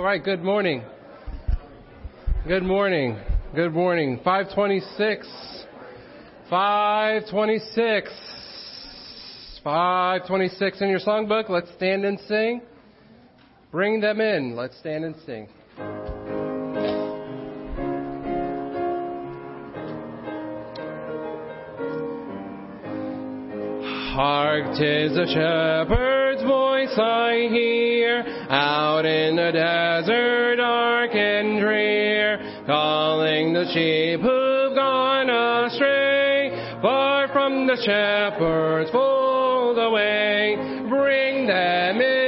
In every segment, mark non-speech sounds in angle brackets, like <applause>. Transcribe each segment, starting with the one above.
All right, good morning. Good morning. Good morning. 526. 526. 526 in your songbook. Let's stand and sing. Bring them in. Let's stand and sing. Hark, tis a shepherd's voice I hear, out in the desert dark and drear, calling the sheep who've gone astray, far from the shepherd's fold away. Bring them in,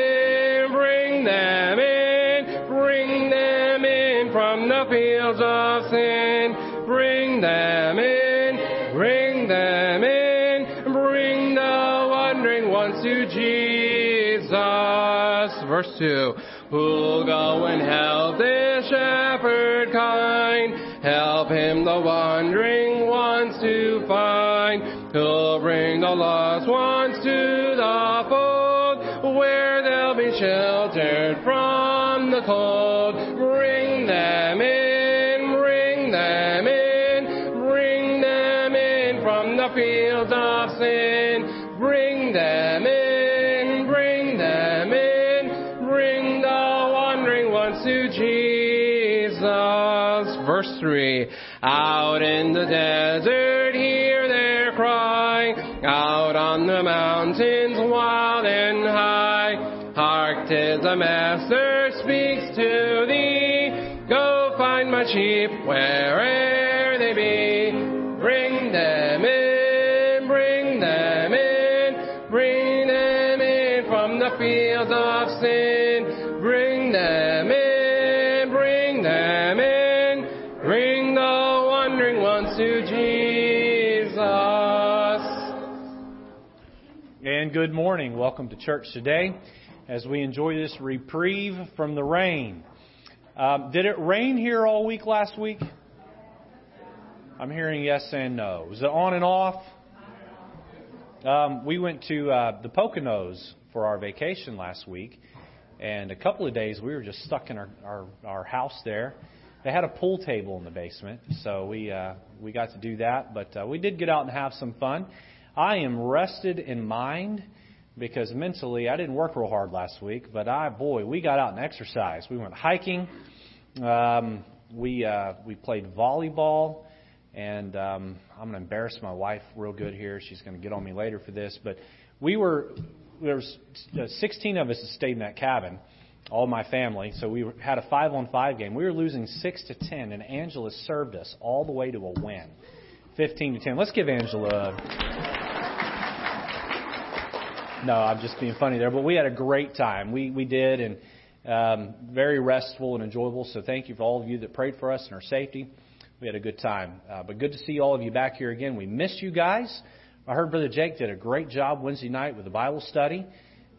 Verse 2. Who'll go and help this shepherd kind? Help him the wandering ones to find. Who'll bring the lost ones desert, hear their cry. Out on the mountains, wild and high. Hark, tis the Master speaks to thee. Go find my sheep where'er good morning. Welcome to church today as we enjoy this reprieve from the rain. Um, did it rain here all week last week? I'm hearing yes and no. Was it on and off? Um, we went to uh, the Poconos for our vacation last week, and a couple of days we were just stuck in our, our, our house there. They had a pool table in the basement, so we uh, we got to do that. But uh, we did get out and have some fun. I am rested in mind because mentally I didn't work real hard last week, but I boy we got out and exercised. We went hiking. Um, we uh, we played volleyball, and um, I'm going to embarrass my wife real good here. She's going to get on me later for this, but we were there was uh, 16 of us that stayed in that cabin, all my family. So we had a five on five game. We were losing six to ten, and Angela served us all the way to a win, 15 to 10. Let's give Angela. A, no, I'm just being funny there, but we had a great time. We we did, and um, very restful and enjoyable. So thank you for all of you that prayed for us and our safety. We had a good time. Uh, but good to see all of you back here again. We missed you guys. I heard Brother Jake did a great job Wednesday night with the Bible study,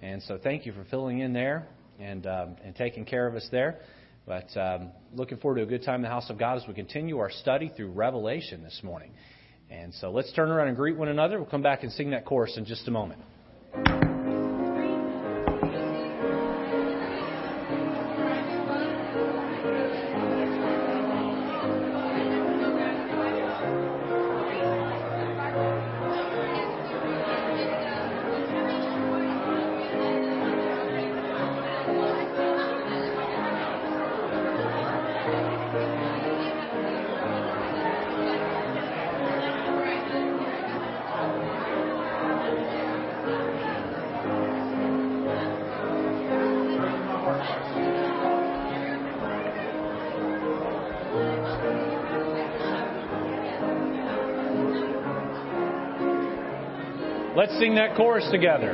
and so thank you for filling in there and um, and taking care of us there. But um, looking forward to a good time in the house of God as we continue our study through Revelation this morning. And so let's turn around and greet one another. We'll come back and sing that chorus in just a moment. Thank you. Sing that chorus together.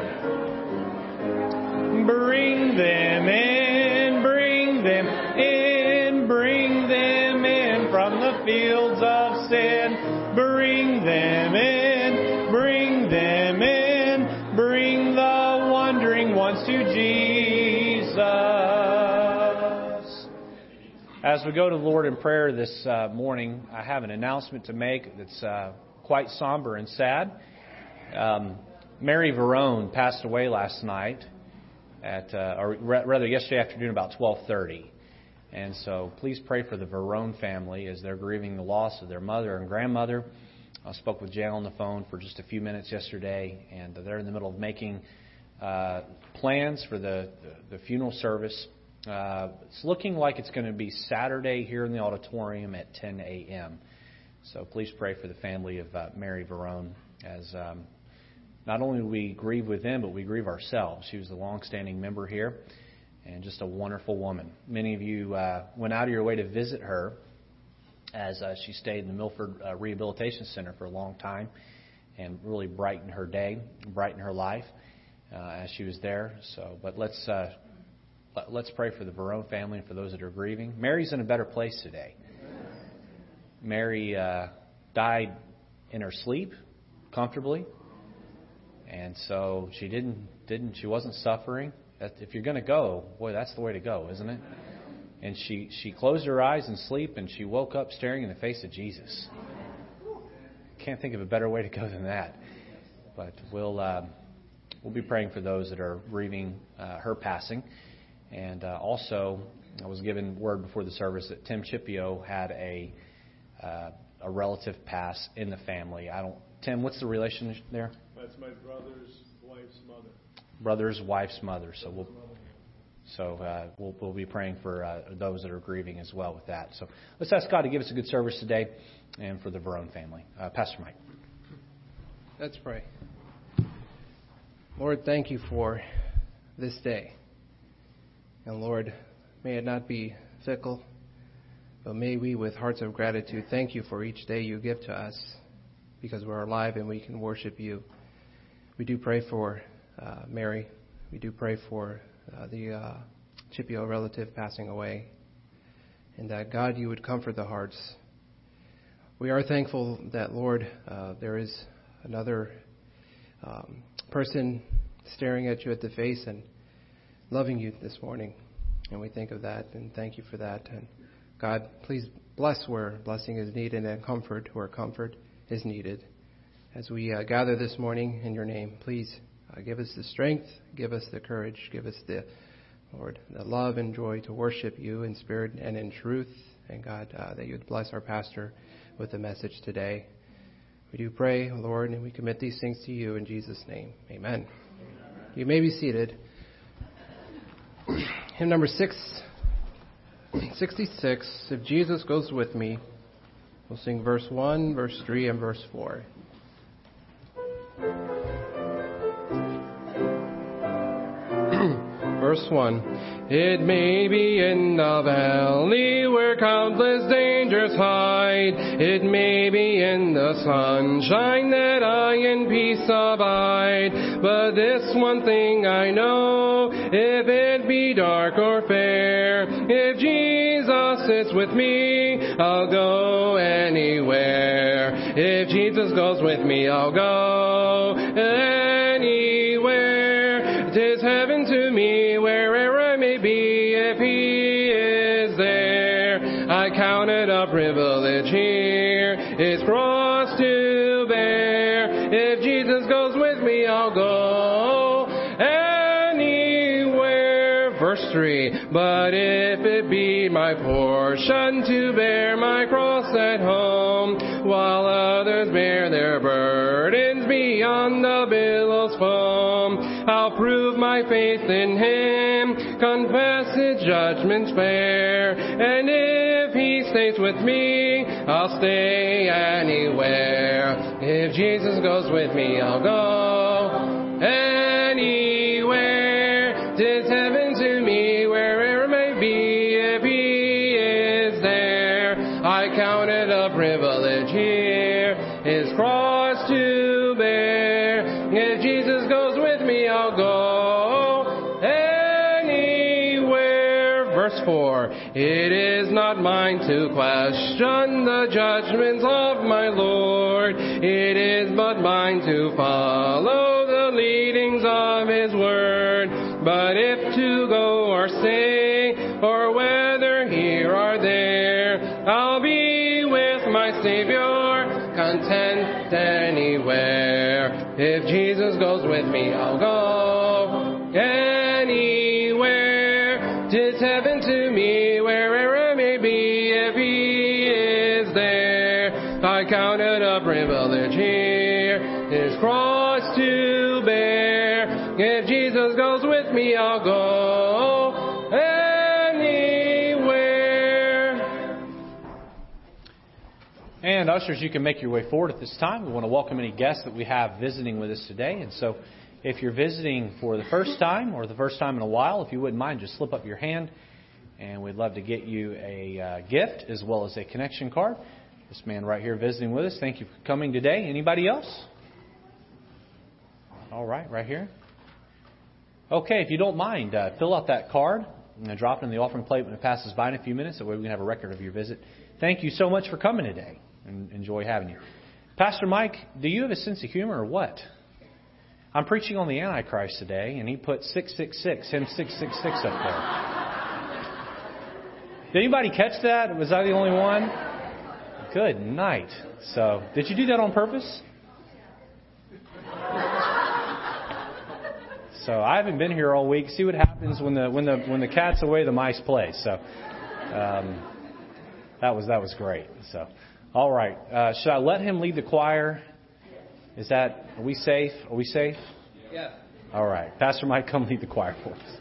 Bring them in, bring them in, bring them in from the fields of sin. Bring them in, bring them in, bring the wandering ones to Jesus. As we go to the Lord in prayer this uh, morning, I have an announcement to make that's uh, quite somber and sad. Um, Mary Verone passed away last night, at uh, or rather yesterday afternoon about 12:30. And so please pray for the Verone family as they're grieving the loss of their mother and grandmother. I spoke with Jail on the phone for just a few minutes yesterday, and they're in the middle of making uh, plans for the, the funeral service. Uh, it's looking like it's going to be Saturday here in the auditorium at 10 a.m. So please pray for the family of uh, Mary Verone as um, not only do we grieve with them, but we grieve ourselves. She was a long-standing member here and just a wonderful woman. Many of you uh, went out of your way to visit her as uh, she stayed in the Milford uh, Rehabilitation Center for a long time and really brightened her day, brightened her life uh, as she was there. So, but let's uh, let's pray for the Verone family and for those that are grieving. Mary's in a better place today. Mary uh, died in her sleep comfortably, and so she didn't didn't she wasn't suffering. If you're going to go, boy, that's the way to go, isn't it? And she she closed her eyes in sleep, and she woke up staring in the face of Jesus. Can't think of a better way to go than that. But we'll uh, we'll be praying for those that are grieving uh, her passing, and uh, also I was given word before the service that Tim Chipio had a uh, a relative pass in the family. I don't. Tim, what's the relation there? That's my brother's wife's mother. Brother's wife's mother. So we'll. So uh, we'll, we'll be praying for uh, those that are grieving as well with that. So let's ask God to give us a good service today, and for the Verone family. Uh, Pastor Mike. Let's pray. Lord, thank you for this day. And Lord, may it not be fickle, but may we, with hearts of gratitude, thank you for each day you give to us because we're alive and we can worship you. We do pray for uh, Mary. We do pray for uh, the uh, Chipio relative passing away. And that, God, you would comfort the hearts. We are thankful that, Lord, uh, there is another um, person staring at you at the face and loving you this morning. And we think of that and thank you for that. And God, please bless where blessing is needed and comfort where comfort is needed. As we uh, gather this morning in your name, please uh, give us the strength, give us the courage, give us the, Lord, the love and joy to worship you in spirit and in truth. And God, uh, that you would bless our pastor with the message today. We do pray, Lord, and we commit these things to you in Jesus' name. Amen. You may be seated. <clears throat> Hymn number six, 66. If Jesus goes with me, we'll sing verse 1, verse 3, and verse 4. <clears throat> verse 1. It may be in the valley where countless dangers hide. It may be in the sunshine that I in peace abide. But this one thing I know, if it be dark or fair, if Jesus is with me, I'll go anywhere. If Jesus goes with me, I'll go anywhere. Tis heaven to me wherever I may be if He Verse 3 But if it be my portion to bear my cross at home, while others bear their burdens beyond the billows foam, I'll prove my faith in Him, confess His judgments fair, and if He stays with me, I'll stay anywhere. If Jesus goes with me, I'll go not mine to question the judgments of my Lord, it is but mine to follow the leadings of His word. But if to go or stay, or whether here or there, I'll be with my Savior, content anywhere. If Jesus goes with me, I'll go I'll go anywhere. And ushers, you can make your way forward at this time. We want to welcome any guests that we have visiting with us today. And so, if you're visiting for the first time or the first time in a while, if you wouldn't mind, just slip up your hand, and we'd love to get you a uh, gift as well as a connection card. This man right here visiting with us, thank you for coming today. Anybody else? All right, right here. Okay, if you don't mind, uh, fill out that card and drop it in the offering plate when it passes by in a few minutes. That way we can have a record of your visit. Thank you so much for coming today and enjoy having you. Pastor Mike, do you have a sense of humor or what? I'm preaching on the Antichrist today, and he put 666, hymn 666 up there. Did anybody catch that? Was I the only one? Good night. So, did you do that on purpose? So I haven't been here all week. See what happens when the when the when the cat's away, the mice play. So um, that was that was great. So all right, uh, should I let him lead the choir? Is that are we safe? Are we safe? Yeah. All right, Pastor Mike, come lead the choir for us.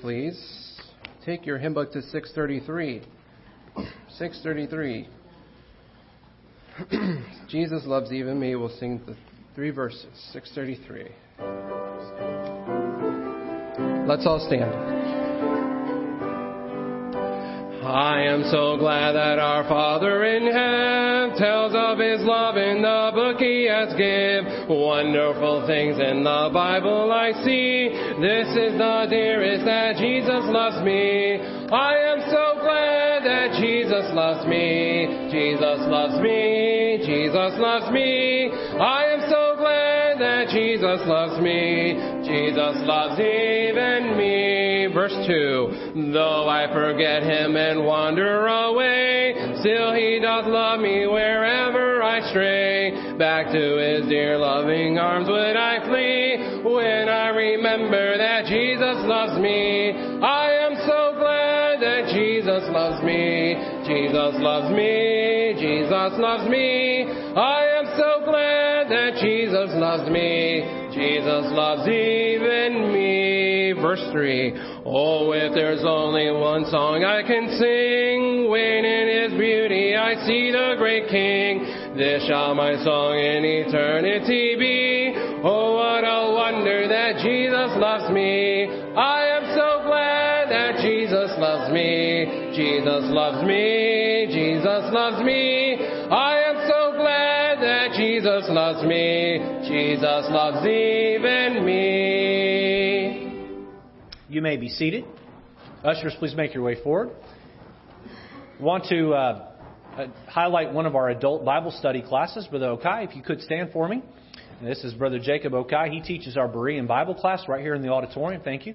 Please. Take your hymn book to 633. 633. <clears throat> Jesus loves even me. We'll sing the three verses. 633. Let's all stand. I am so glad that our Father in heaven tells of His love in the book He has given. Wonderful things in the Bible I see. This is the dearest that Jesus loves me. I am so glad that Jesus loves me. Jesus loves me. Jesus loves me. I am so glad that Jesus loves me. Jesus loves even me. Verse 2 Though I forget him and wander away, still he doth love me wherever I stray. Back to his dear loving arms would I flee remember that Jesus loves me. I am so glad that Jesus loves me. Jesus loves me. Jesus loves me. I am so glad that Jesus loves me. Jesus loves even me. Verse 3. Oh, if there's only one song I can sing, when in His beauty I see the great King, this shall my song in eternity be. Oh, what a wonder that Jesus loves me. I am so glad that Jesus loves me. Jesus loves me. Jesus loves me. I am so glad that Jesus loves me. Jesus loves even me. You may be seated. Ushers, please make your way forward. Want to uh, uh, highlight one of our adult Bible study classes, Brother Okai. If you could stand for me. This is Brother Jacob Okai. He teaches our Berean Bible class right here in the auditorium. Thank you.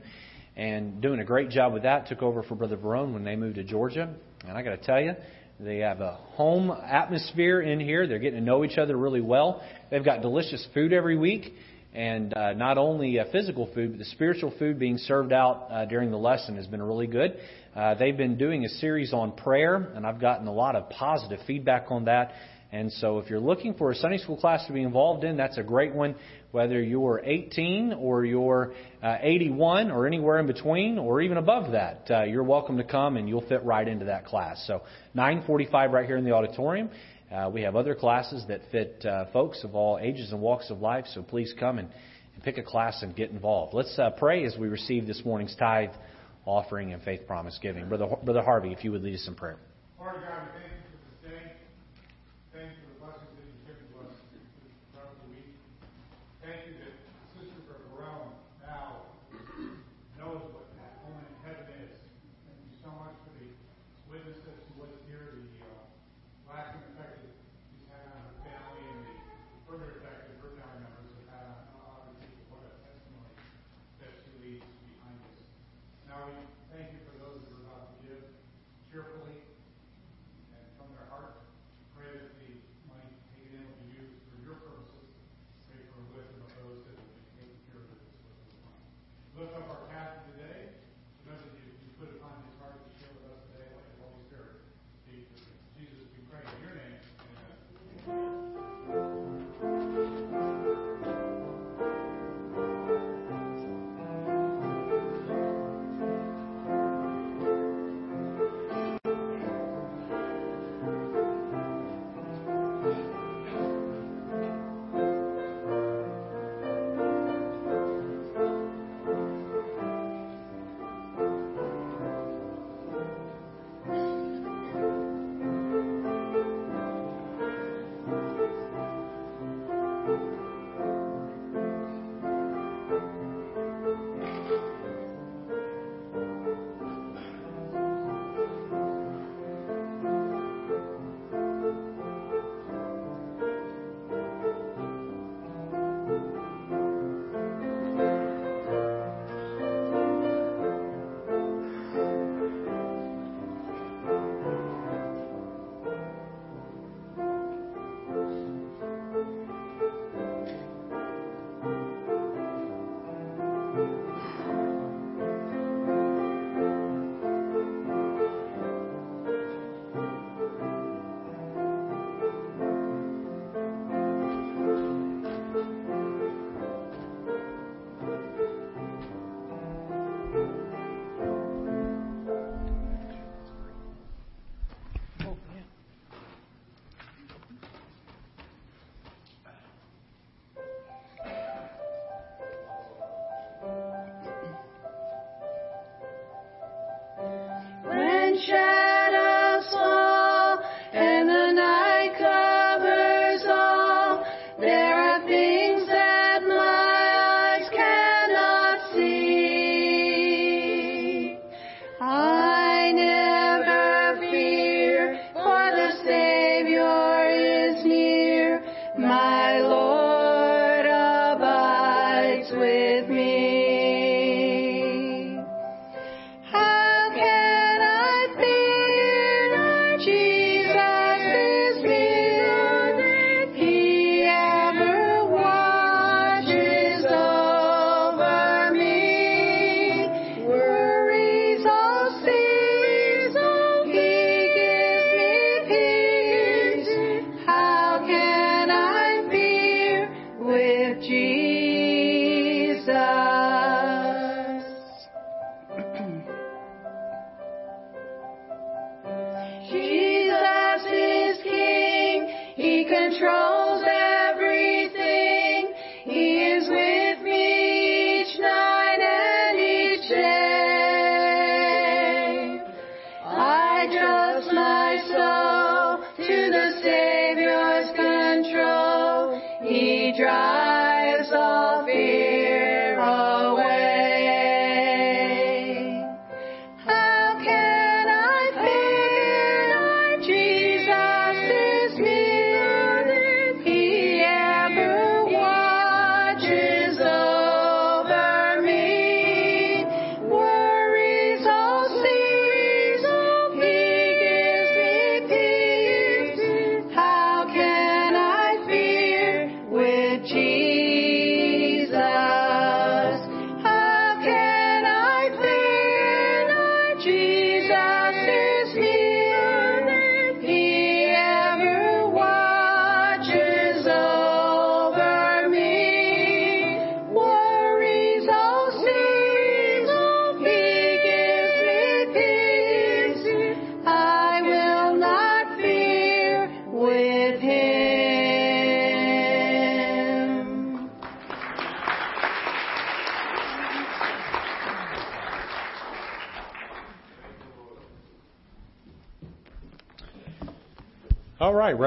And doing a great job with that. Took over for Brother Verone when they moved to Georgia. And I got to tell you, they have a home atmosphere in here. They're getting to know each other really well. They've got delicious food every week and uh, not only uh, physical food, but the spiritual food being served out uh, during the lesson has been really good. Uh, they've been doing a series on prayer, and I've gotten a lot of positive feedback on that. And so, if you're looking for a Sunday school class to be involved in, that's a great one. Whether you're 18 or you're uh, 81 or anywhere in between or even above that, uh, you're welcome to come and you'll fit right into that class. So, 9:45 right here in the auditorium. Uh, we have other classes that fit uh, folks of all ages and walks of life, so please come and, and pick a class and get involved. Let's uh, pray as we receive this morning's tithe offering and faith promise giving. Brother, Brother Harvey, if you would lead us in prayer.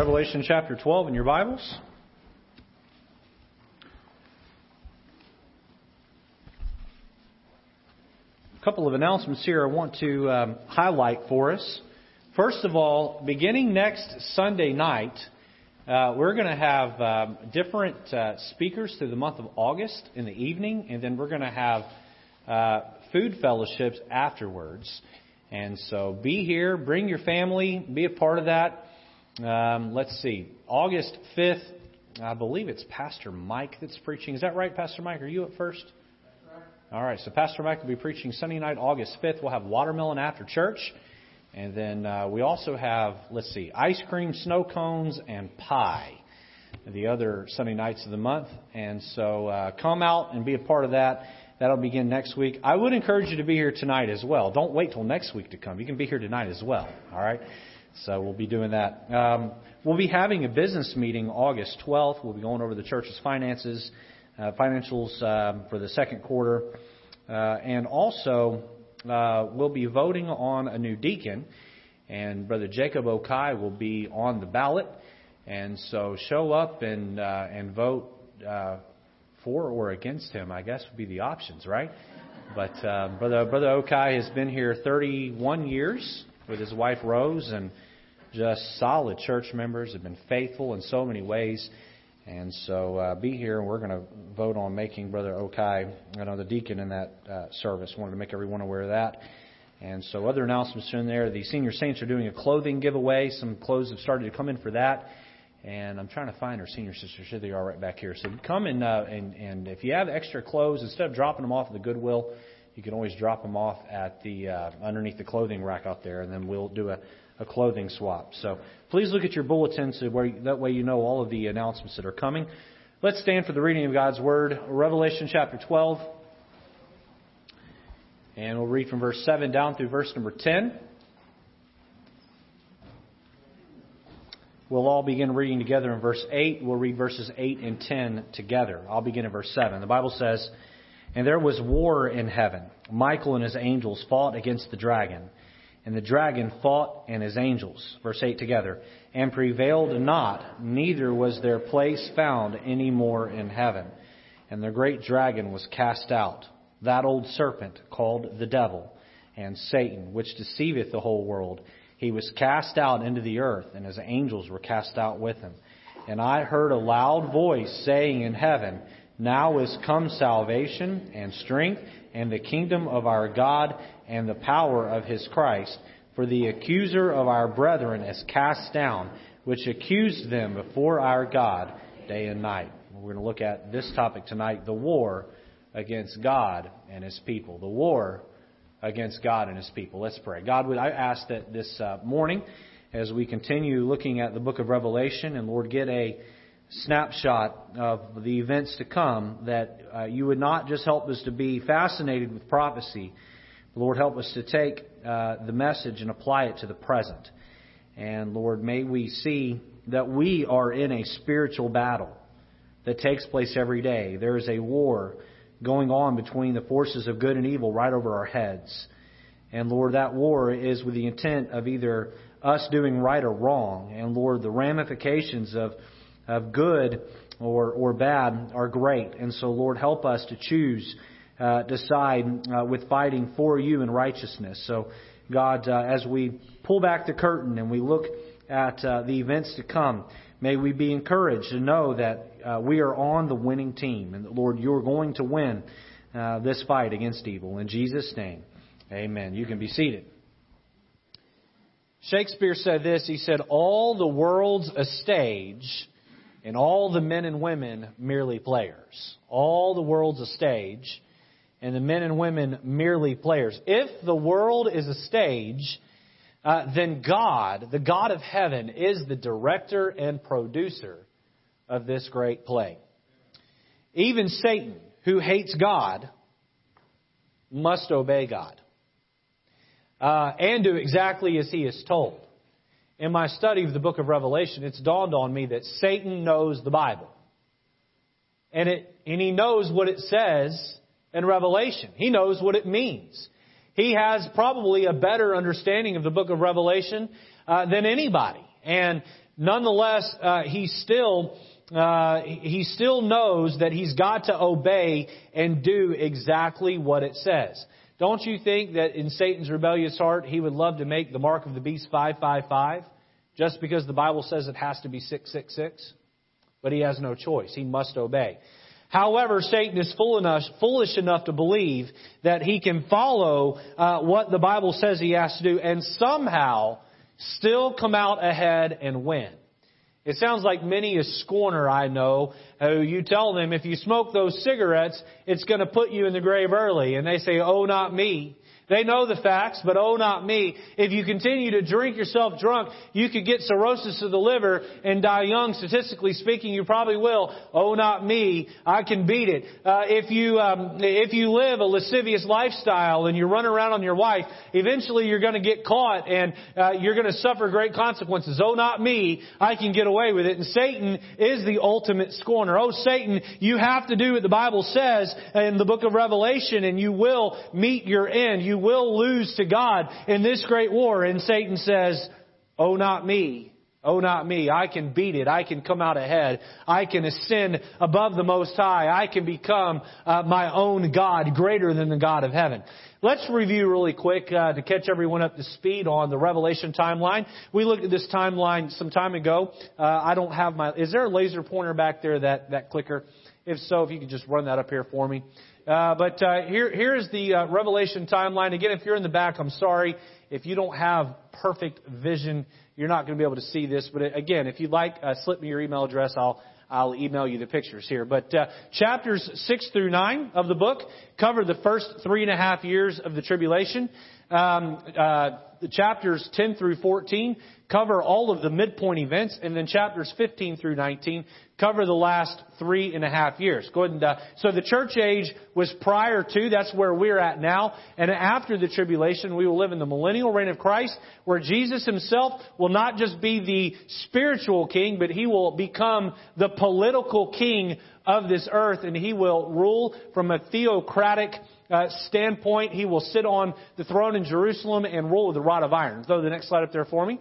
Revelation chapter 12 in your Bibles. A couple of announcements here I want to um, highlight for us. First of all, beginning next Sunday night, uh, we're going to have um, different uh, speakers through the month of August in the evening, and then we're going to have uh, food fellowships afterwards. And so be here, bring your family, be a part of that. Um, let's see, August 5th, I believe it's Pastor Mike that's preaching. Is that right, Pastor Mike? Are you at first? All right, so Pastor Mike will be preaching Sunday night, August 5th. We'll have watermelon after church. And then uh, we also have, let's see, ice cream, snow cones, and pie the other Sunday nights of the month. And so uh, come out and be a part of that. That'll begin next week. I would encourage you to be here tonight as well. Don't wait till next week to come. You can be here tonight as well. All right? So we'll be doing that. Um, we'll be having a business meeting August 12th. We'll be going over the church's finances, uh, financials um, for the second quarter. Uh, and also, uh, we'll be voting on a new deacon. And Brother Jacob Okai will be on the ballot. And so show up and, uh, and vote uh, for or against him, I guess would be the options, right? But uh, Brother, Brother Okai has been here 31 years with his wife Rose and just solid church members, have been faithful in so many ways. And so uh, be here, and we're going to vote on making Brother Okai, the deacon in that uh, service. Wanted to make everyone aware of that. And so other announcements in there. The senior saints are doing a clothing giveaway. Some clothes have started to come in for that. And I'm trying to find our senior sisters. Here they are right back here. So come and, uh, and, and if you have extra clothes, instead of dropping them off at the Goodwill, you can always drop them off at the uh, underneath the clothing rack out there, and then we'll do a, a clothing swap. So please look at your bulletin so where that way you know all of the announcements that are coming. Let's stand for the reading of God's Word, Revelation chapter 12, and we'll read from verse 7 down through verse number 10. We'll all begin reading together in verse 8. We'll read verses 8 and 10 together. I'll begin in verse 7. The Bible says, And there was war in heaven. Michael and his angels fought against the dragon. And the dragon fought and his angels, verse 8 together, and prevailed not, neither was their place found any more in heaven. And the great dragon was cast out, that old serpent called the devil, and Satan, which deceiveth the whole world. He was cast out into the earth, and his angels were cast out with him. And I heard a loud voice saying in heaven, Now is come salvation and strength and the kingdom of our God and the power of his Christ. For the accuser of our brethren is cast down, which accused them before our God day and night. We're going to look at this topic tonight the war against God and his people. The war against God and his people. Let's pray. God, would I ask that this uh, morning, as we continue looking at the book of Revelation, and Lord, get a snapshot of the events to come, that uh, you would not just help us to be fascinated with prophecy. Lord, help us to take uh, the message and apply it to the present. And Lord, may we see that we are in a spiritual battle that takes place every day. There is a war going on between the forces of good and evil right over our heads. And Lord, that war is with the intent of either us doing right or wrong. And Lord, the ramifications of, of good or, or bad are great. And so, Lord, help us to choose, uh, decide uh, with fighting for you in righteousness. So, God, uh, as we pull back the curtain and we look at uh, the events to come, may we be encouraged to know that uh, we are on the winning team and that, Lord, you're going to win uh, this fight against evil. In Jesus' name, amen. You can be seated. Shakespeare said this He said, All the world's a stage, and all the men and women merely players. All the world's a stage, and the men and women merely players. If the world is a stage, uh, then God, the God of heaven, is the director and producer of this great play. Even Satan, who hates God, must obey God uh, and do exactly as he is told. In my study of the book of Revelation, it's dawned on me that Satan knows the Bible. And, it, and he knows what it says in Revelation. He knows what it means. He has probably a better understanding of the book of Revelation uh, than anybody. And nonetheless, uh, he still uh, he still knows that he's got to obey and do exactly what it says. Don't you think that in Satan's rebellious heart, he would love to make the mark of the beast 555 just because the Bible says it has to be 666? But he has no choice. He must obey. However, Satan is fool enough, foolish enough to believe that he can follow uh, what the Bible says he has to do and somehow still come out ahead and win. It sounds like many a scorner I know who you tell them if you smoke those cigarettes, it's going to put you in the grave early. And they say, oh, not me. They know the facts, but oh, not me. If you continue to drink yourself drunk, you could get cirrhosis of the liver and die young. Statistically speaking, you probably will. Oh, not me. I can beat it. Uh, if you um, if you live a lascivious lifestyle and you run around on your wife, eventually you're going to get caught and uh, you're going to suffer great consequences. Oh, not me. I can get away with it. And Satan is the ultimate scorner. Oh, Satan, you have to do what the Bible says in the book of Revelation, and you will meet your end. You will lose to God in this great war. And Satan says, Oh, not me. Oh, not me. I can beat it. I can come out ahead. I can ascend above the Most High. I can become uh, my own God, greater than the God of heaven. Let's review really quick uh, to catch everyone up to speed on the Revelation timeline. We looked at this timeline some time ago. Uh, I don't have my. Is there a laser pointer back there? That that clicker. If so, if you could just run that up here for me. Uh, but uh, here, here's the uh, Revelation timeline. Again, if you're in the back, I'm sorry. If you don't have perfect vision, you're not going to be able to see this. But uh, again, if you'd like, uh, slip me your email address. I'll I'll email you the pictures here. But uh, chapters six through nine of the book cover the first three and a half years of the tribulation. Um, uh, the chapters 10 through 14 cover all of the midpoint events, and then chapters 15 through 19 cover the last three and a half years. Go ahead and, uh, so the church age was prior to, that's where we're at now, and after the tribulation, we will live in the millennial reign of Christ, where Jesus himself will not just be the spiritual king, but he will become the political king of this earth, and he will rule from a theocratic uh, standpoint. He will sit on the throne in Jerusalem and rule with a rod of iron. Throw the next slide up there for me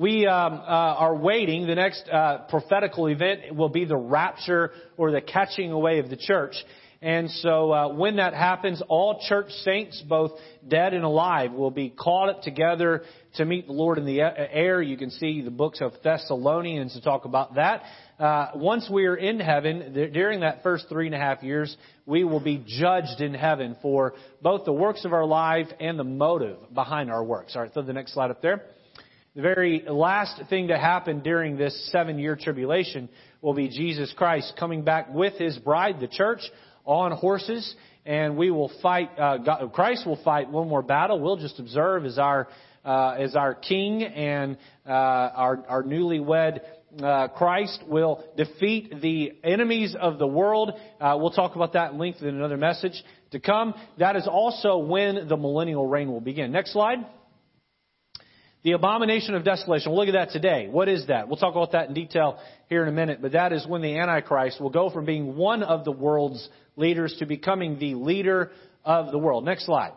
we um, uh, are waiting. The next uh, prophetical event will be the rapture or the catching away of the church. And so uh, when that happens, all church saints, both dead and alive, will be caught up together to meet the Lord in the air. You can see the books of Thessalonians to talk about that. Uh, once we are in heaven, th- during that first three and a half years, we will be judged in heaven for both the works of our life and the motive behind our works. All right, throw the next slide up there. The very last thing to happen during this seven year tribulation will be Jesus Christ coming back with his bride, the church, on horses, and we will fight, uh, God, Christ will fight one more battle. We'll just observe as our, uh, as our king and uh, our, our newlywed uh, Christ will defeat the enemies of the world. Uh, we'll talk about that in length in another message to come. That is also when the millennial reign will begin. Next slide. The abomination of desolation. We'll look at that today. What is that? We'll talk about that in detail here in a minute, but that is when the Antichrist will go from being one of the world's leaders to becoming the leader of the world. Next slide.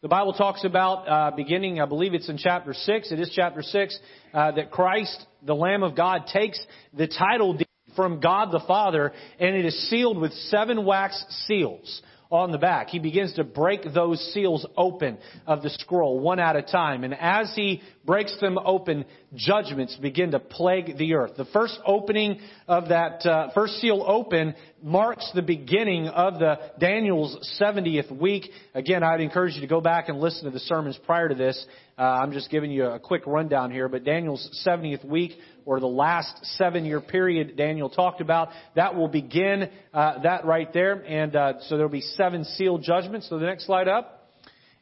The Bible talks about, uh, beginning, I believe it's in chapter 6, it is chapter 6, uh, that Christ, the Lamb of God, takes the title from God the Father and it is sealed with seven wax seals on the back. He begins to break those seals open of the scroll one at a time. And as he breaks them open, judgments begin to plague the earth. The first opening of that uh, first seal open marks the beginning of the Daniel's 70th week. Again, I'd encourage you to go back and listen to the sermons prior to this. Uh, I'm just giving you a quick rundown here, but Daniel's 70th week or the last seven year period Daniel talked about. That will begin uh, that right there. And uh, so there will be seven seal judgments. So the next slide up.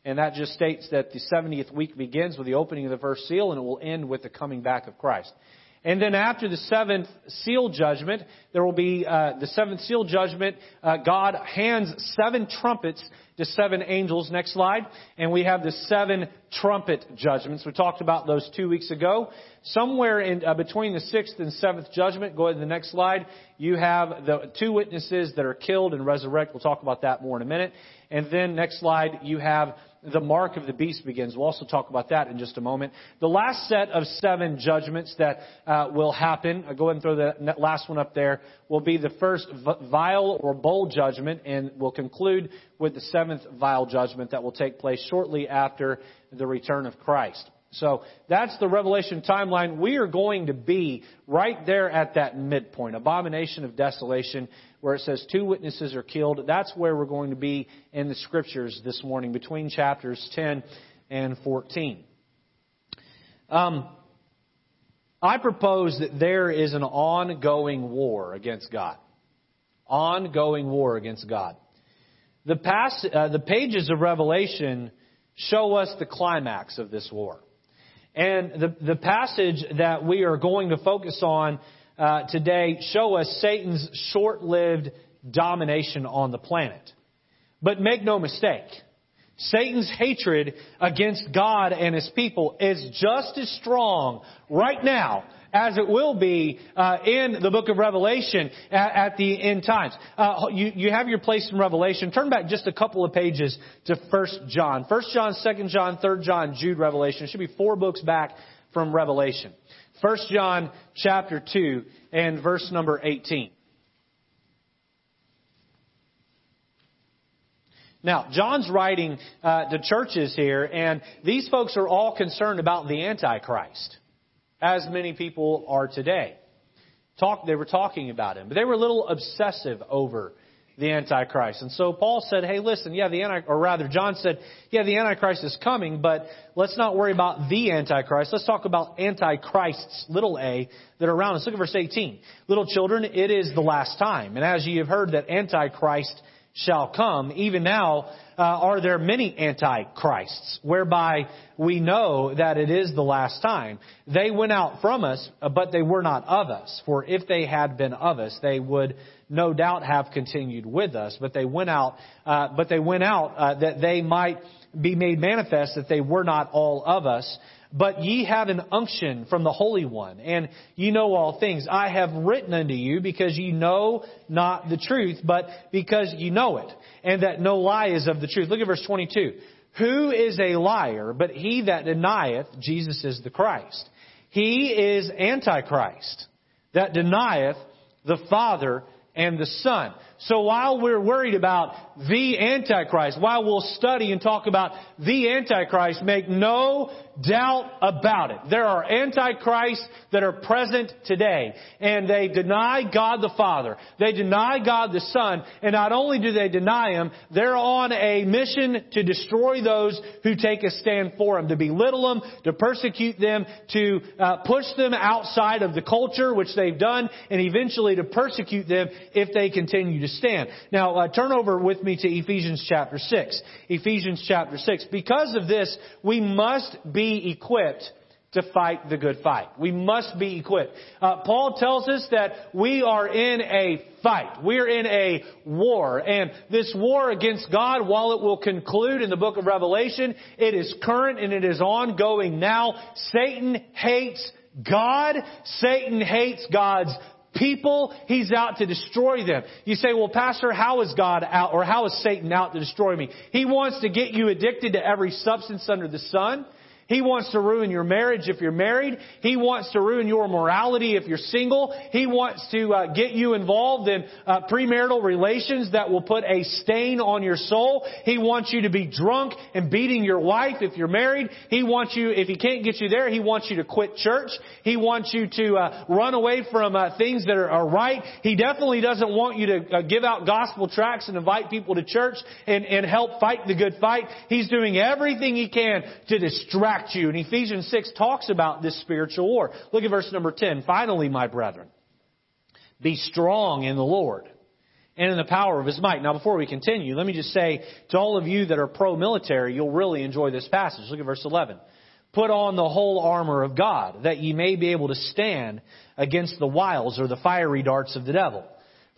And that just states that the 70th week begins with the opening of the first seal and it will end with the coming back of Christ. And then after the seventh seal judgment, there will be uh, the seventh seal judgment. Uh, God hands seven trumpets to seven angels. Next slide. And we have the seven trumpet judgments. We talked about those two weeks ago. Somewhere in uh, between the sixth and seventh judgment, go ahead to the next slide. You have the two witnesses that are killed and resurrect. We'll talk about that more in a minute. And then next slide, you have the mark of the beast begins. We'll also talk about that in just a moment. The last set of seven judgments that uh, will happen, I'll go ahead and throw the last one up there, will be the first vial or bowl judgment, and we'll conclude with the seventh vial judgment that will take place shortly after the return of Christ. So that's the Revelation timeline. We are going to be right there at that midpoint, abomination of desolation, where it says two witnesses are killed. That's where we're going to be in the scriptures this morning, between chapters 10 and 14. Um, I propose that there is an ongoing war against God. Ongoing war against God. The, pass, uh, the pages of Revelation show us the climax of this war. And the, the passage that we are going to focus on uh, today show us Satan's short-lived domination on the planet. But make no mistake, Satan's hatred against God and his people is just as strong right now as it will be uh, in the book of Revelation at, at the end times. Uh, you, you have your place in Revelation. Turn back just a couple of pages to 1 John. 1 John, 2 John, 3 John, Jude, Revelation. It should be four books back from Revelation. 1 John chapter 2 and verse number 18. Now, John's writing uh, to churches here, and these folks are all concerned about the Antichrist as many people are today. Talk, they were talking about him, but they were a little obsessive over the Antichrist. And so Paul said, hey, listen, yeah, the Antichrist, or rather, John said, yeah, the Antichrist is coming, but let's not worry about the Antichrist. Let's talk about Antichrists, little a, that are around us. Look at verse 18. Little children, it is the last time. And as ye have heard that Antichrist shall come, even now uh, are there many antichrists, whereby we know that it is the last time. They went out from us, but they were not of us. For if they had been of us, they would no doubt have continued with us. But they went out, uh, but they went out uh, that they might be made manifest that they were not all of us. But ye have an unction from the Holy One, and ye know all things. I have written unto you because ye know not the truth, but because ye know it, and that no lie is of the truth. Look at verse 22. Who is a liar but he that denieth Jesus is the Christ? He is Antichrist that denieth the Father and the Son. So while we're worried about the Antichrist, while we'll study and talk about the Antichrist, make no doubt about it. There are Antichrists that are present today, and they deny God the Father. They deny God the Son, and not only do they deny Him, they're on a mission to destroy those who take a stand for Him, to belittle them, to persecute them, to uh, push them outside of the culture, which they've done, and eventually to persecute them if they continue to stand. Now, uh, turn over with me to Ephesians chapter 6. Ephesians chapter 6. Because of this, we must be equipped to fight the good fight. We must be equipped. Uh, Paul tells us that we are in a fight. We're in a war. And this war against God, while it will conclude in the book of Revelation, it is current and it is ongoing now. Satan hates God. Satan hates God's people, he's out to destroy them. You say, well, Pastor, how is God out, or how is Satan out to destroy me? He wants to get you addicted to every substance under the sun. He wants to ruin your marriage if you're married. He wants to ruin your morality if you're single. He wants to uh, get you involved in uh, premarital relations that will put a stain on your soul. He wants you to be drunk and beating your wife if you're married. He wants you, if he can't get you there, he wants you to quit church. He wants you to uh, run away from uh, things that are, are, right. He definitely doesn't want you to uh, give out gospel tracts and invite people to church and, and help fight the good fight. He's doing everything he can to distract you. And Ephesians 6 talks about this spiritual war. Look at verse number 10. Finally, my brethren, be strong in the Lord and in the power of his might. Now, before we continue, let me just say to all of you that are pro military, you'll really enjoy this passage. Look at verse 11. Put on the whole armor of God, that ye may be able to stand against the wiles or the fiery darts of the devil.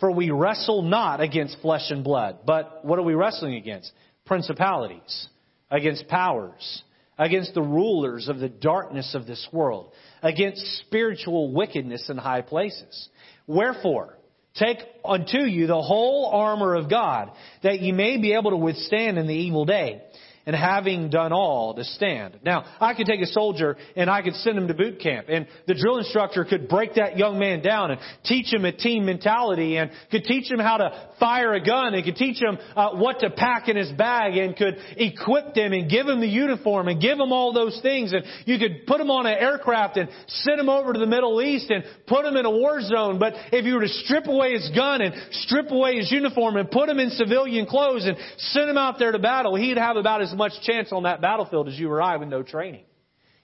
For we wrestle not against flesh and blood, but what are we wrestling against? Principalities, against powers, against the rulers of the darkness of this world, against spiritual wickedness in high places. Wherefore, take unto you the whole armor of God, that ye may be able to withstand in the evil day and having done all to stand. Now, I could take a soldier and I could send him to boot camp and the drill instructor could break that young man down and teach him a team mentality and could teach him how to fire a gun and could teach him uh, what to pack in his bag and could equip them and give him the uniform and give him all those things and you could put him on an aircraft and send him over to the Middle East and put him in a war zone. But if you were to strip away his gun and strip away his uniform and put him in civilian clothes and send him out there to battle, he'd have about as as much chance on that battlefield as you or I with no training.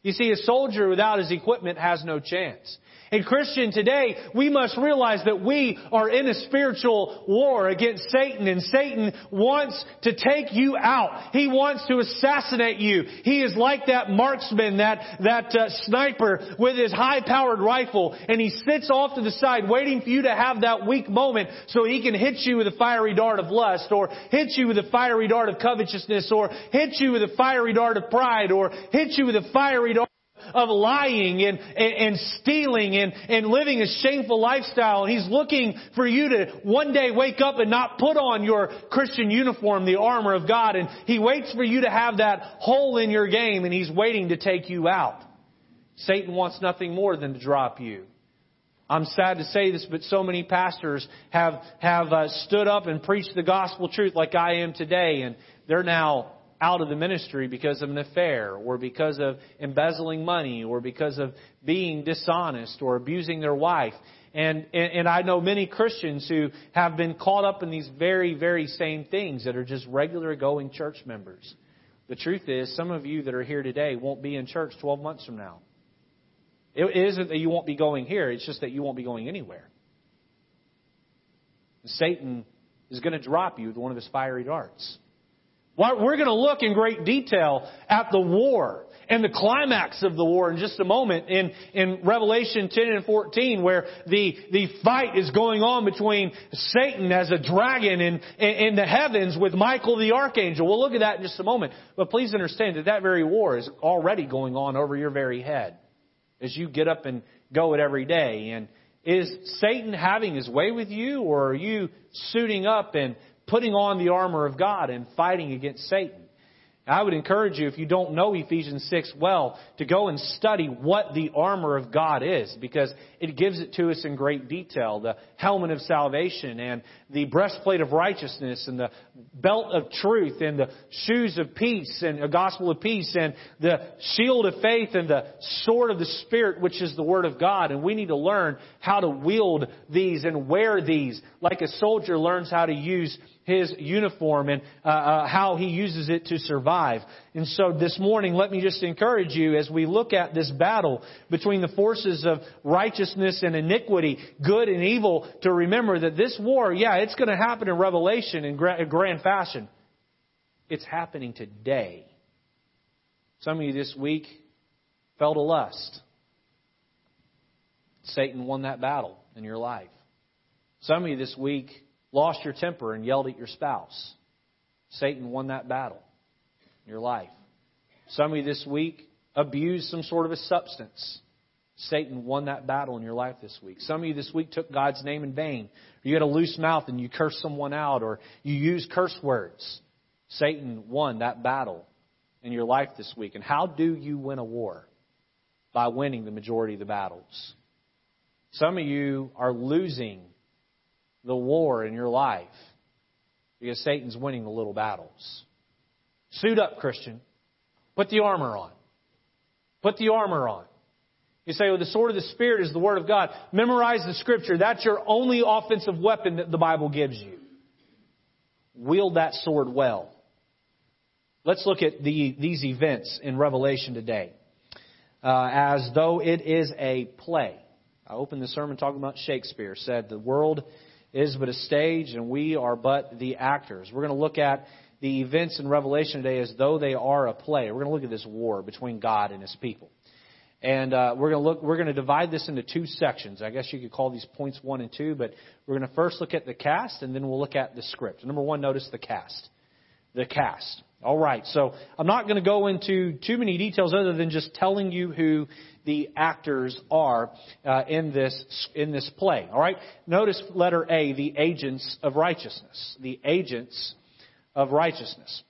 You see, a soldier without his equipment has no chance. And Christian, today, we must realize that we are in a spiritual war against Satan, and Satan wants to take you out. He wants to assassinate you. He is like that marksman, that, that uh, sniper with his high-powered rifle, and he sits off to the side waiting for you to have that weak moment so he can hit you with a fiery dart of lust, or hit you with a fiery dart of covetousness, or hit you with a fiery dart of pride, or hit you with a fiery dart of lying and, and, and stealing and, and living a shameful lifestyle. And he's looking for you to one day wake up and not put on your Christian uniform, the armor of God. And he waits for you to have that hole in your game and he's waiting to take you out. Satan wants nothing more than to drop you. I'm sad to say this, but so many pastors have have uh, stood up and preached the gospel truth like I am today, and they're now out of the ministry because of an affair or because of embezzling money or because of being dishonest or abusing their wife. And, and, and, I know many Christians who have been caught up in these very, very same things that are just regular going church members. The truth is, some of you that are here today won't be in church 12 months from now. It isn't that you won't be going here, it's just that you won't be going anywhere. Satan is going to drop you with one of his fiery darts. We're going to look in great detail at the war and the climax of the war in just a moment in, in Revelation 10 and 14 where the, the fight is going on between Satan as a dragon in, in the heavens with Michael the archangel. We'll look at that in just a moment. But please understand that that very war is already going on over your very head as you get up and go it every day. And is Satan having his way with you or are you suiting up and putting on the armor of God and fighting against Satan. I would encourage you, if you don't know Ephesians 6 well, to go and study what the armor of God is, because it gives it to us in great detail. The helmet of salvation, and the breastplate of righteousness, and the belt of truth, and the shoes of peace, and a gospel of peace, and the shield of faith, and the sword of the Spirit, which is the Word of God. And we need to learn how to wield these and wear these, like a soldier learns how to use his uniform and uh, uh, how he uses it to survive. And so this morning, let me just encourage you as we look at this battle between the forces of righteousness and iniquity, good and evil, to remember that this war, yeah, it's going to happen in Revelation in grand fashion. It's happening today. Some of you this week felt a lust. Satan won that battle in your life. Some of you this week lost your temper and yelled at your spouse. Satan won that battle in your life. Some of you this week abused some sort of a substance. Satan won that battle in your life this week. Some of you this week took God's name in vain. You had a loose mouth and you cursed someone out, or you used curse words. Satan won that battle in your life this week. And how do you win a war? By winning the majority of the battles. Some of you are losing the war in your life because Satan's winning the little battles. Suit up, Christian. Put the armor on. Put the armor on. You say, well, the sword of the Spirit is the Word of God. Memorize the Scripture. That's your only offensive weapon that the Bible gives you. Wield that sword well. Let's look at the, these events in Revelation today uh, as though it is a play. I opened the sermon talking about Shakespeare, said the world is but a stage and we are but the actors. We're going to look at the events in Revelation today as though they are a play. We're going to look at this war between God and his people. And uh, we're going to look. We're going to divide this into two sections. I guess you could call these points one and two. But we're going to first look at the cast, and then we'll look at the script. Number one, notice the cast. The cast. All right. So I'm not going to go into too many details other than just telling you who the actors are uh, in this in this play. All right. Notice letter A, the agents of righteousness. The agents of righteousness.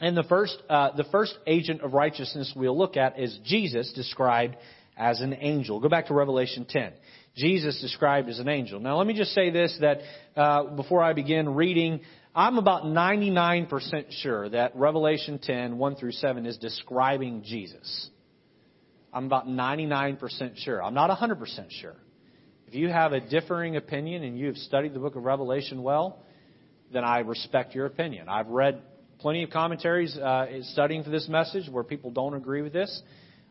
And the first, uh, the first agent of righteousness we'll look at is Jesus described as an angel. Go back to Revelation 10. Jesus described as an angel. Now let me just say this that uh, before I begin reading, I'm about 99% sure that Revelation 10, 1 through 7 is describing Jesus. I'm about 99% sure. I'm not 100% sure. If you have a differing opinion and you have studied the book of Revelation well, then I respect your opinion. I've read plenty of commentaries uh, studying for this message where people don't agree with this.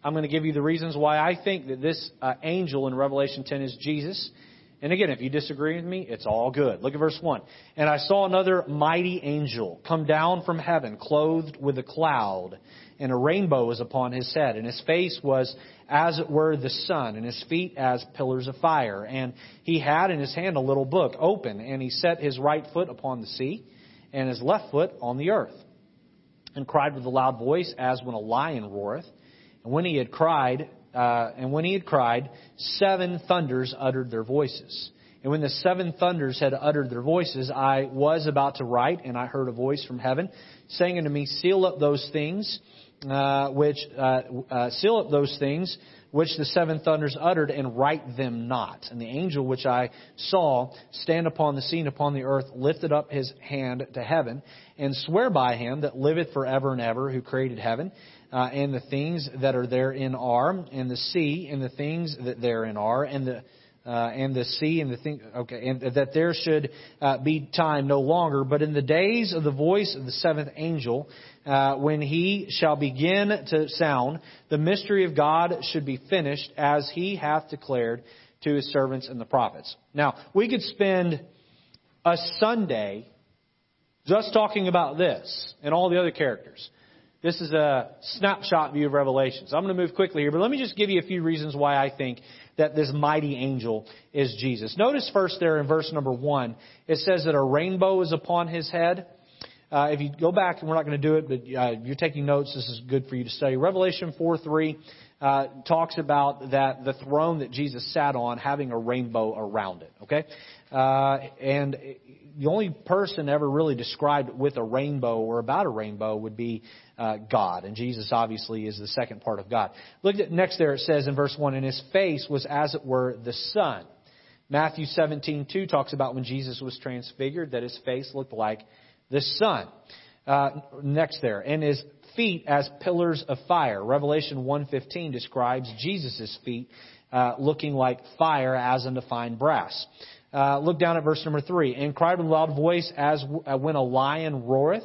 I'm going to give you the reasons why I think that this uh, angel in Revelation 10 is Jesus. And again, if you disagree with me, it's all good. Look at verse 1. And I saw another mighty angel come down from heaven, clothed with a cloud, and a rainbow was upon his head, and his face was as it were the sun, and his feet as pillars of fire. And he had in his hand a little book open, and he set his right foot upon the sea, and his left foot on the earth and cried with a loud voice as when a lion roareth. And when he had cried, uh, and when he had cried, seven thunders uttered their voices. And when the seven thunders had uttered their voices, I was about to write, and I heard a voice from heaven saying unto me, Seal up those things, uh, which uh, uh seal up those things which the seven thunders uttered, and write them not. And the angel which I saw stand upon the scene upon the earth lifted up his hand to heaven, and swear by him that liveth forever and ever, who created heaven, uh, and the things that are therein are, and the sea, and the things that therein are, and the uh, and the sea and the thing, okay, and that there should uh, be time no longer, but in the days of the voice of the seventh angel, uh, when he shall begin to sound, the mystery of God should be finished as he hath declared to his servants and the prophets. Now, we could spend a Sunday just talking about this and all the other characters. This is a snapshot view of Revelations. I'm going to move quickly here, but let me just give you a few reasons why I think that this mighty angel is Jesus. Notice first there in verse number one, it says that a rainbow is upon his head. Uh, if you go back, and we're not going to do it, but uh, you're taking notes, this is good for you to study. Revelation 4 3 uh, talks about that the throne that Jesus sat on having a rainbow around it. Okay? Uh, and the only person ever really described with a rainbow or about a rainbow would be uh, God. And Jesus obviously is the second part of God. Look at next there, it says in verse 1 And his face was as it were the sun. Matthew 17:2 talks about when Jesus was transfigured that his face looked like the sun. Uh, next there, and his feet as pillars of fire. Revelation 1:15 describes Jesus' feet uh, looking like fire as unto fine brass. Uh, look down at verse number three. And cried with a loud voice as w- uh, when a lion roareth.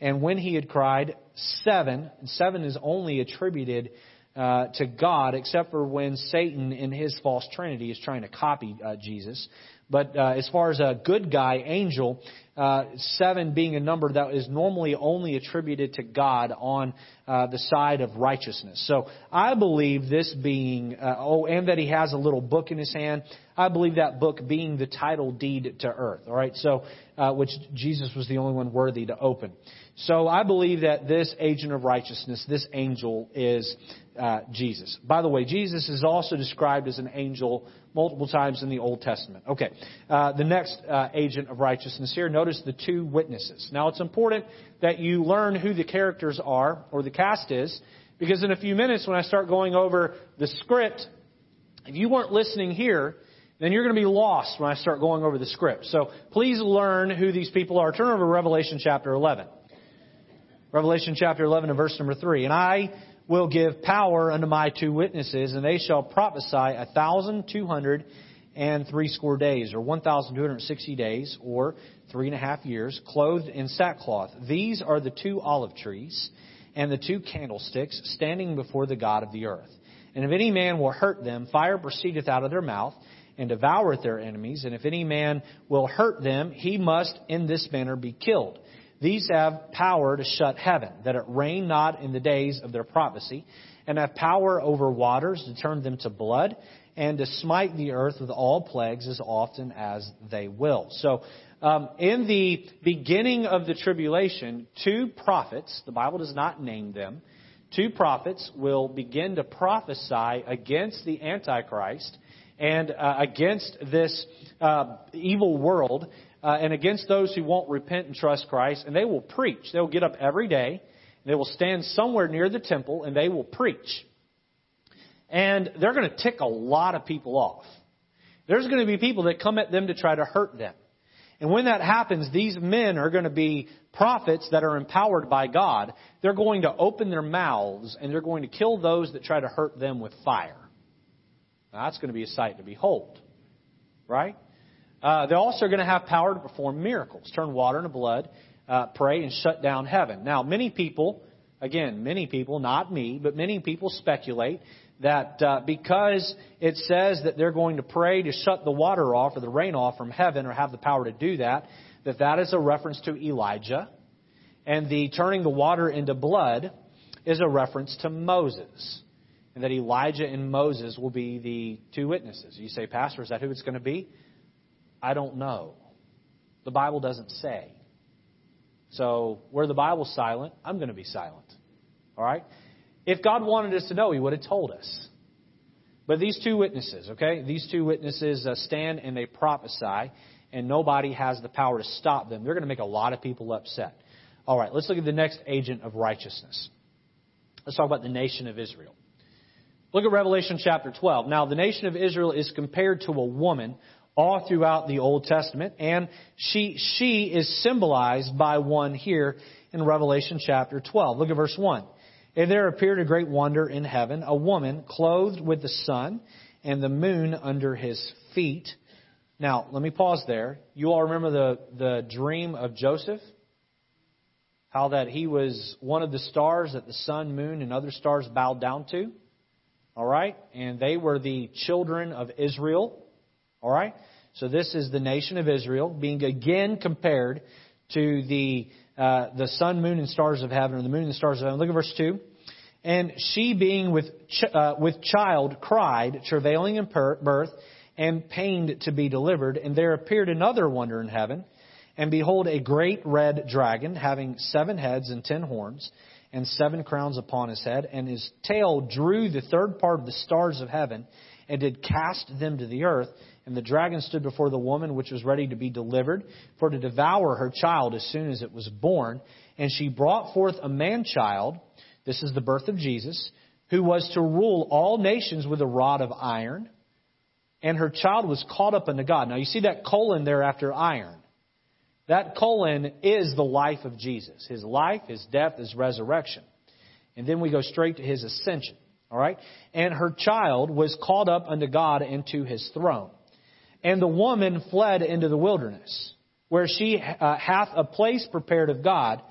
And when he had cried, seven, and seven is only attributed uh, to God, except for when Satan in his false trinity is trying to copy uh, Jesus. But uh, as far as a good guy, angel, uh, seven being a number that is normally only attributed to God on uh, the side of righteousness. So I believe this being, uh, oh, and that he has a little book in his hand. I believe that book being the title deed to earth. All right, so uh, which Jesus was the only one worthy to open. So I believe that this agent of righteousness, this angel, is uh, Jesus. By the way, Jesus is also described as an angel multiple times in the Old Testament. Okay, uh, the next uh, agent of righteousness here, notice the two witnesses. Now it's important that you learn who the characters are, or the cast is, because in a few minutes when I start going over the script, if you weren't listening here, then you're going to be lost when I start going over the script. So please learn who these people are. Turn over to Revelation chapter 11. Revelation chapter 11 and verse number 3. And I will give power unto my two witnesses, and they shall prophesy a thousand two hundred and three score days, or one thousand two hundred sixty days, or three and a half years, clothed in sackcloth. These are the two olive trees and the two candlesticks standing before the God of the earth. And if any man will hurt them, fire proceedeth out of their mouth, and devoureth their enemies. And if any man will hurt them, he must in this manner be killed. These have power to shut heaven, that it rain not in the days of their prophecy, and have power over waters to turn them to blood, and to smite the earth with all plagues as often as they will. So, um, in the beginning of the tribulation, two prophets, the Bible does not name them, two prophets will begin to prophesy against the Antichrist and uh, against this uh, evil world uh, and against those who won't repent and trust Christ. And they will preach. They will get up every day. And they will stand somewhere near the temple and they will preach. And they're going to tick a lot of people off. There's going to be people that come at them to try to hurt them. And when that happens, these men are going to be prophets that are empowered by God. They're going to open their mouths and they're going to kill those that try to hurt them with fire. Now, that's going to be a sight to behold. Right? Uh, they're also going to have power to perform miracles, turn water into blood, uh, pray, and shut down heaven. Now, many people, again, many people, not me, but many people speculate that uh, because it says that they're going to pray to shut the water off or the rain off from heaven or have the power to do that, that that is a reference to Elijah. And the turning the water into blood is a reference to Moses. And that Elijah and Moses will be the two witnesses. You say, Pastor, is that who it's going to be? I don't know. The Bible doesn't say. So, where the Bible's silent, I'm going to be silent. All right? If God wanted us to know, He would have told us. But these two witnesses, okay? These two witnesses uh, stand and they prophesy, and nobody has the power to stop them. They're going to make a lot of people upset. All right, let's look at the next agent of righteousness. Let's talk about the nation of Israel. Look at Revelation chapter 12. Now, the nation of Israel is compared to a woman all throughout the Old Testament, and she, she is symbolized by one here in Revelation chapter 12. Look at verse 1. And there appeared a great wonder in heaven, a woman clothed with the sun and the moon under his feet. Now, let me pause there. You all remember the, the dream of Joseph? How that he was one of the stars that the sun, moon, and other stars bowed down to? All right? And they were the children of Israel. All right? So this is the nation of Israel being again compared to the uh, the sun, moon, and stars of heaven, or the moon and stars of heaven. Look at verse two. And she, being with ch- uh, with child, cried, travailing in per- birth, and pained to be delivered. And there appeared another wonder in heaven, and behold, a great red dragon, having seven heads and ten horns, and seven crowns upon his head, and his tail drew the third part of the stars of heaven, and did cast them to the earth. And the dragon stood before the woman which was ready to be delivered, for to devour her child as soon as it was born. And she brought forth a man child, this is the birth of Jesus, who was to rule all nations with a rod of iron. And her child was caught up unto God. Now you see that colon there after iron. That colon is the life of Jesus. His life, his death, his resurrection. And then we go straight to his ascension. All right? And her child was caught up unto God into his throne. And the woman fled into the wilderness, where she uh, hath a place prepared of God,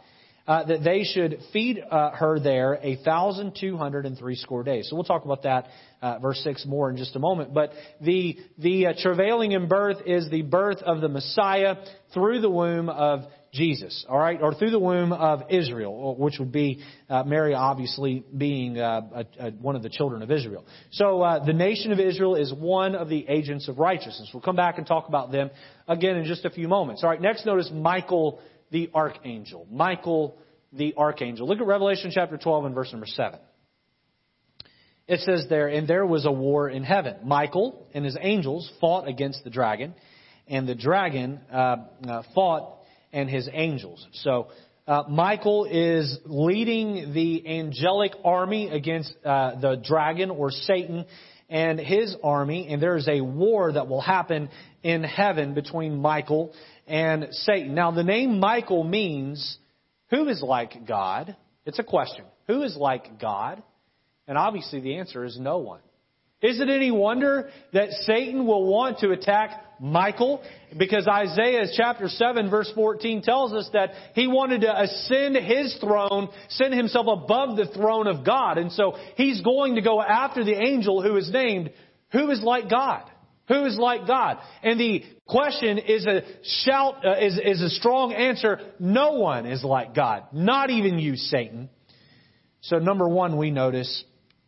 uh, that they should feed uh, her there a thousand two hundred and three score days. So we'll talk about that, uh, verse six, more in just a moment. But the the uh, travailing in birth is the birth of the Messiah through the womb of Jesus, all right, or through the womb of Israel, which would be uh, Mary, obviously being uh, a, a, one of the children of Israel. So uh, the nation of Israel is one of the agents of righteousness. We'll come back and talk about them again in just a few moments. All right, next notice Michael the archangel. Michael the archangel. Look at Revelation chapter 12 and verse number 7. It says there, and there was a war in heaven. Michael and his angels fought against the dragon, and the dragon uh, uh, fought and his angels. So uh, Michael is leading the angelic army against uh, the dragon or Satan and his army, and there is a war that will happen in heaven between Michael and Satan. Now, the name Michael means who is like God? It's a question. Who is like God? And obviously the answer is no one. Is it any wonder that Satan will want to attack Michael? Because Isaiah chapter 7 verse 14 tells us that he wanted to ascend his throne, send himself above the throne of God. And so he's going to go after the angel who is named, who is like God? Who is like God? And the question is a shout, uh, is, is a strong answer. No one is like God. Not even you, Satan. So number one, we notice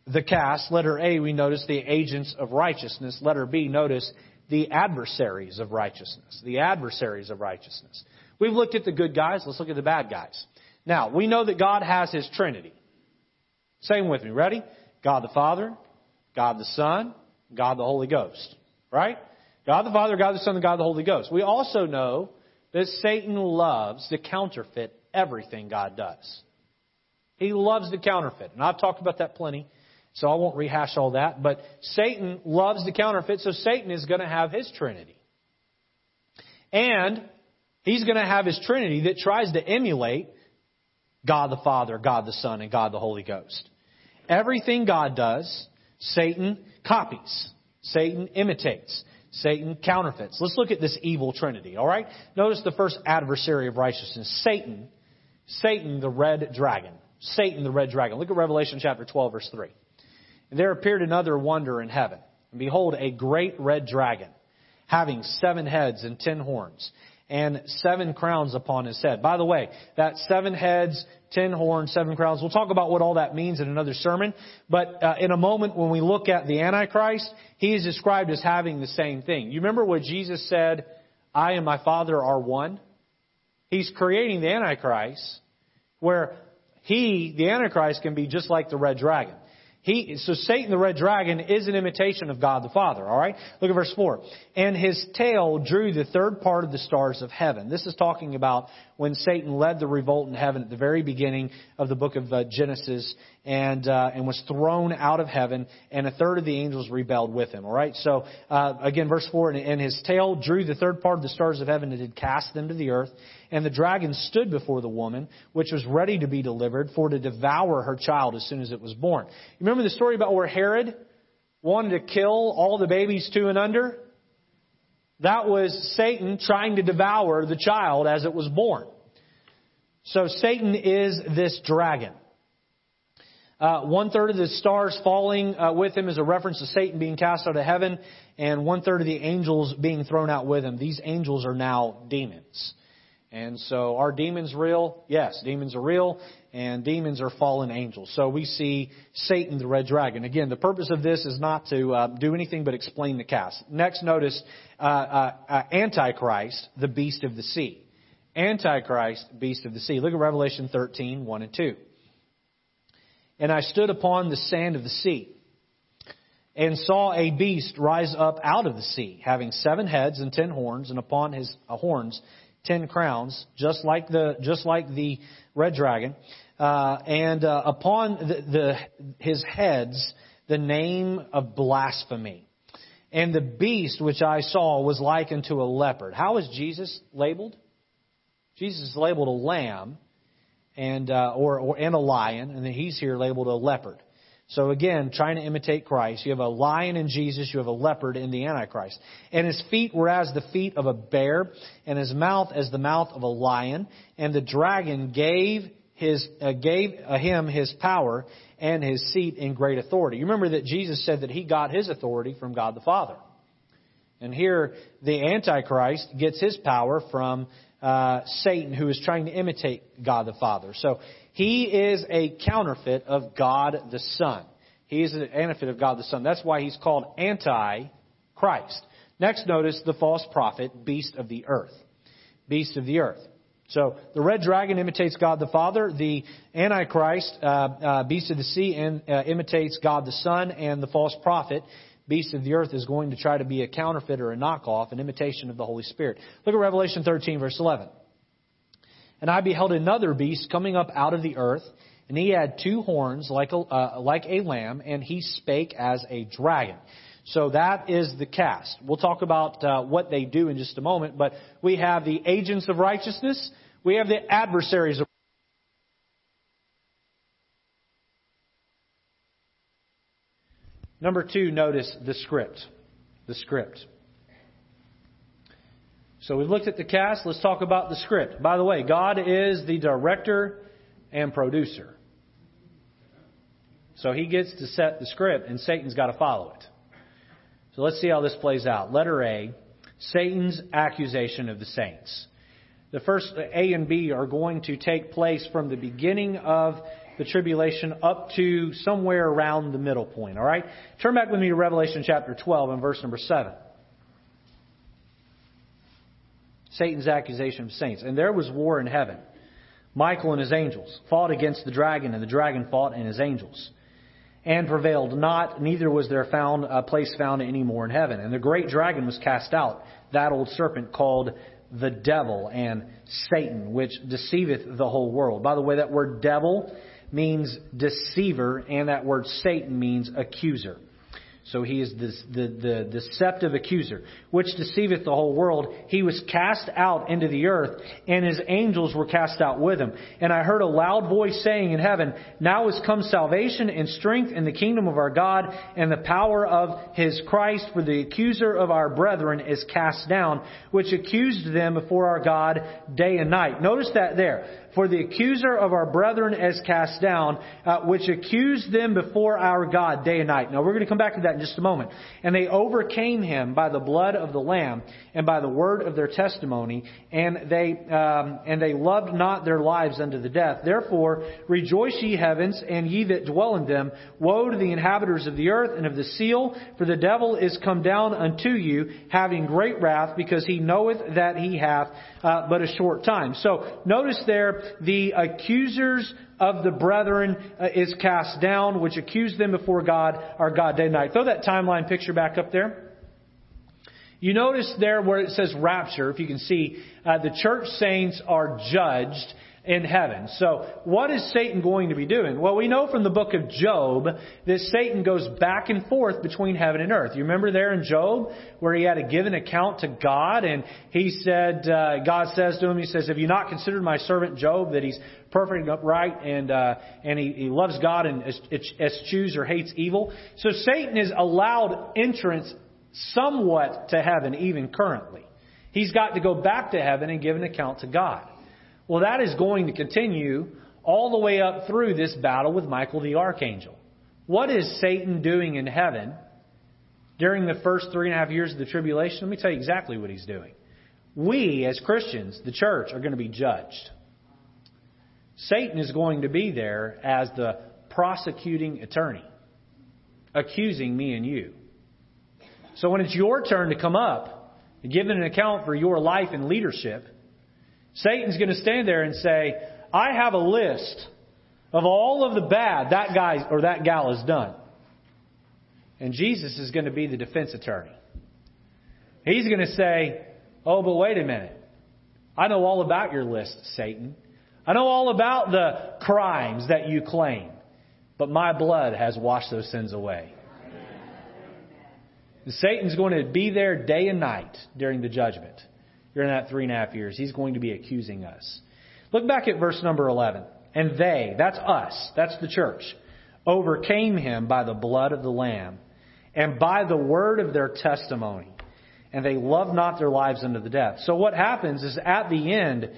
the cast. Letter A, we notice the agents of righteousness. Letter B, notice the adversaries of righteousness. The adversaries of righteousness. We've looked at the good guys. Let's look at the bad guys. Now, we know that God has His Trinity. Same with me. Ready? God the Father, God the Son, God the Holy Ghost. Right? God the Father, God the Son, and God the Holy Ghost. We also know that Satan loves to counterfeit everything God does. He loves to counterfeit. And I've talked about that plenty, so I won't rehash all that. But Satan loves the counterfeit, so Satan is going to have his Trinity. And he's going to have his Trinity that tries to emulate God the Father, God the Son, and God the Holy Ghost. Everything God does, Satan copies. Satan imitates. Satan counterfeits. Let's look at this evil trinity, all right? Notice the first adversary of righteousness, Satan. Satan, the red dragon. Satan, the red dragon. Look at Revelation chapter 12, verse 3. And there appeared another wonder in heaven. And behold, a great red dragon, having seven heads and ten horns, and seven crowns upon his head. By the way, that seven heads, ten horns, seven crowns, we'll talk about what all that means in another sermon. But uh, in a moment, when we look at the Antichrist, he is described as having the same thing. You remember what Jesus said, I and my Father are one? He's creating the Antichrist, where he, the Antichrist, can be just like the red dragon. He, so Satan, the red dragon, is an imitation of God the Father, alright? Look at verse 4. And his tail drew the third part of the stars of heaven. This is talking about when Satan led the revolt in heaven at the very beginning of the book of uh, Genesis and, uh, and was thrown out of heaven and a third of the angels rebelled with him, alright? So, uh, again, verse 4, and, and his tail drew the third part of the stars of heaven and did cast them to the earth. And the dragon stood before the woman, which was ready to be delivered, for to devour her child as soon as it was born. You remember the story about where Herod wanted to kill all the babies two and under? That was Satan trying to devour the child as it was born. So Satan is this dragon. Uh, one third of the stars falling uh, with him is a reference to Satan being cast out of heaven, and one third of the angels being thrown out with him. These angels are now demons. And so, are demons real? Yes, demons are real, and demons are fallen angels. So we see Satan, the red dragon. Again, the purpose of this is not to uh, do anything but explain the cast. Next, notice uh, uh, uh, Antichrist, the beast of the sea. Antichrist, beast of the sea. Look at Revelation 13, 1 and 2. And I stood upon the sand of the sea and saw a beast rise up out of the sea, having seven heads and ten horns, and upon his uh, horns ten crowns, just like the just like the red dragon, uh, and uh, upon the, the, his heads the name of blasphemy. And the beast which I saw was like unto a leopard. How is Jesus labeled? Jesus is labeled a lamb, and uh, or, or and a lion, and then he's here labeled a leopard. So again, trying to imitate Christ, you have a lion in Jesus, you have a leopard in the Antichrist. And his feet were as the feet of a bear, and his mouth as the mouth of a lion. And the dragon gave his uh, gave uh, him his power and his seat in great authority. You remember that Jesus said that he got his authority from God the Father. And here, the Antichrist gets his power from uh, Satan, who is trying to imitate God the Father. So he is a counterfeit of God the Son. He is an counterfeit of God the Son. That's why he's called anti-Christ. Next, notice the false prophet, beast of the earth. Beast of the earth. So the red dragon imitates God the Father. The Antichrist, uh, uh, beast of the sea, and, uh, imitates God the Son, and the false prophet, beast of the earth, is going to try to be a counterfeit or a knockoff, an imitation of the Holy Spirit. Look at Revelation 13, verse 11. And I beheld another beast coming up out of the earth, and he had two horns like a, uh, like a lamb, and he spake as a dragon. So that is the cast. We'll talk about uh, what they do in just a moment, but we have the agents of righteousness, we have the adversaries of Number two, notice the script. The script. So we've looked at the cast. Let's talk about the script. By the way, God is the director and producer. So he gets to set the script, and Satan's got to follow it. So let's see how this plays out. Letter A Satan's accusation of the saints. The first A and B are going to take place from the beginning of the tribulation up to somewhere around the middle point. All right? Turn back with me to Revelation chapter 12 and verse number 7. Satan's accusation of saints. And there was war in heaven. Michael and his angels fought against the dragon, and the dragon fought and his angels and prevailed not, neither was there found a place found any more in heaven. And the great dragon was cast out, that old serpent called the devil and Satan, which deceiveth the whole world. By the way, that word devil means deceiver, and that word Satan means accuser. So he is the, the, the, deceptive accuser, which deceiveth the whole world. He was cast out into the earth, and his angels were cast out with him. And I heard a loud voice saying in heaven, Now is come salvation and strength in the kingdom of our God and the power of his Christ, for the accuser of our brethren is cast down, which accused them before our God day and night. Notice that there. For the accuser of our brethren is cast down, uh, which accused them before our God day and night. Now we're going to come back to that in just a moment. And they overcame him by the blood of the Lamb and by the word of their testimony, and they um, and they loved not their lives unto the death. Therefore rejoice ye heavens, and ye that dwell in them. Woe to the inhabitants of the earth and of the seal, for the devil is come down unto you, having great wrath, because he knoweth that he hath uh, but a short time. So notice there, the accusers of the brethren uh, is cast down, which accuse them before God, our God day and night. Throw that timeline picture back up there. You notice there where it says rapture, if you can see, uh, the church saints are judged in heaven. So, what is Satan going to be doing? Well, we know from the book of Job that Satan goes back and forth between heaven and earth. You remember there in Job where he had to give an account to God, and he said, uh, God says to him, He says, "Have you not considered my servant Job that he's perfect and upright, and uh, and he, he loves God and eschews or hates evil?" So Satan is allowed entrance somewhat to heaven, even currently. He's got to go back to heaven and give an account to God. Well, that is going to continue all the way up through this battle with Michael the archangel. What is Satan doing in heaven during the first three and a half years of the tribulation? Let me tell you exactly what he's doing. We, as Christians, the church, are going to be judged. Satan is going to be there as the prosecuting attorney, accusing me and you. So when it's your turn to come up and give an account for your life and leadership, Satan's going to stand there and say, I have a list of all of the bad that guy or that gal has done. And Jesus is going to be the defense attorney. He's going to say, Oh, but wait a minute. I know all about your list, Satan. I know all about the crimes that you claim. But my blood has washed those sins away. And Satan's going to be there day and night during the judgment during that three and a half years. He's going to be accusing us. Look back at verse number 11. And they, that's us, that's the church, overcame him by the blood of the Lamb and by the word of their testimony. And they loved not their lives unto the death. So what happens is at the end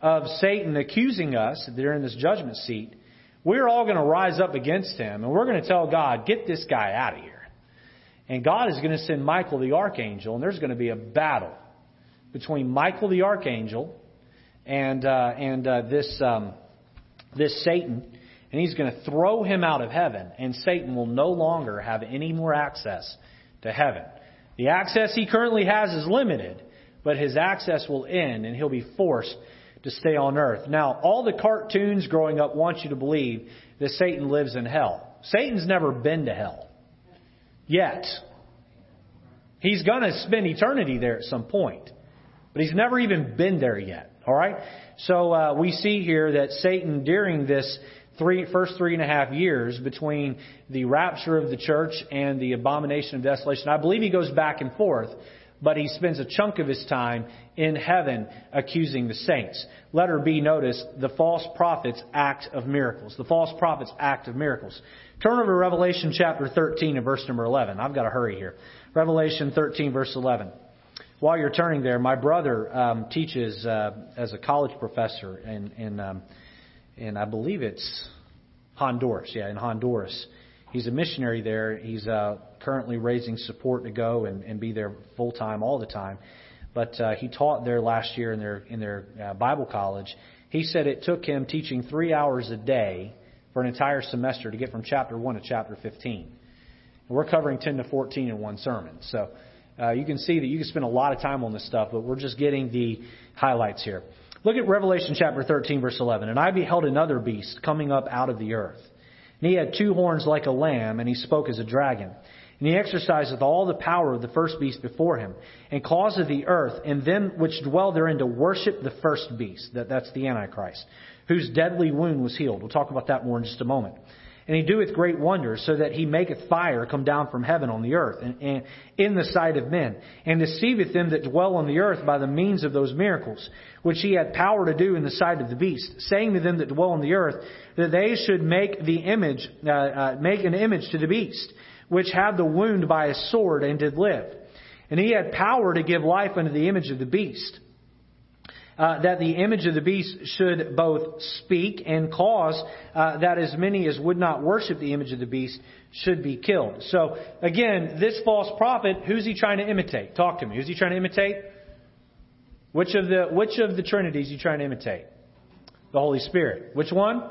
of Satan accusing us, they're in this judgment seat, we're all going to rise up against him and we're going to tell God, get this guy out of here. And God is going to send Michael the archangel and there's going to be a battle between Michael the archangel and uh, and uh, this um, this Satan, and he's going to throw him out of heaven, and Satan will no longer have any more access to heaven. The access he currently has is limited, but his access will end, and he'll be forced to stay on earth. Now, all the cartoons growing up want you to believe that Satan lives in hell. Satan's never been to hell. Yet. He's going to spend eternity there at some point. But he's never even been there yet. All right? So uh, we see here that Satan, during this three, first three and a half years between the rapture of the church and the abomination of desolation, I believe he goes back and forth, but he spends a chunk of his time in heaven accusing the saints. Letter B, notice the false prophets act of miracles. The false prophets act of miracles. Turn over to Revelation chapter 13 and verse number 11. I've got to hurry here. Revelation 13, verse 11. While you're turning there, my brother um, teaches uh, as a college professor in, in, um, in, I believe it's Honduras. Yeah, in Honduras. He's a missionary there. He's uh, currently raising support to go and, and be there full time all the time. But uh, he taught there last year in their in their uh, Bible college. He said it took him teaching three hours a day for an entire semester to get from chapter one to chapter 15. And we're covering 10 to 14 in one sermon. So uh, you can see that you can spend a lot of time on this stuff, but we're just getting the highlights here. Look at Revelation chapter 13, verse 11. And I beheld another beast coming up out of the earth. And he had two horns like a lamb, and he spoke as a dragon. And he exerciseth all the power of the first beast before him, and causeth the earth and them which dwell therein to worship the first beast. That, that's the Antichrist, whose deadly wound was healed. We'll talk about that more in just a moment. And he doeth great wonders, so that he maketh fire come down from heaven on the earth, and, and in the sight of men, and deceiveth them that dwell on the earth by the means of those miracles, which he had power to do in the sight of the beast, saying to them that dwell on the earth, that they should make the image, uh, uh, make an image to the beast, which had the wound by a sword and did live. And he had power to give life unto the image of the beast uh, that the image of the beast should both speak and cause uh, that as many as would not worship the image of the beast should be killed. So again, this false prophet, who's he trying to imitate? Talk to me. Who's he trying to imitate? Which of the which of the Trinity is he trying to imitate? The Holy Spirit. Which one?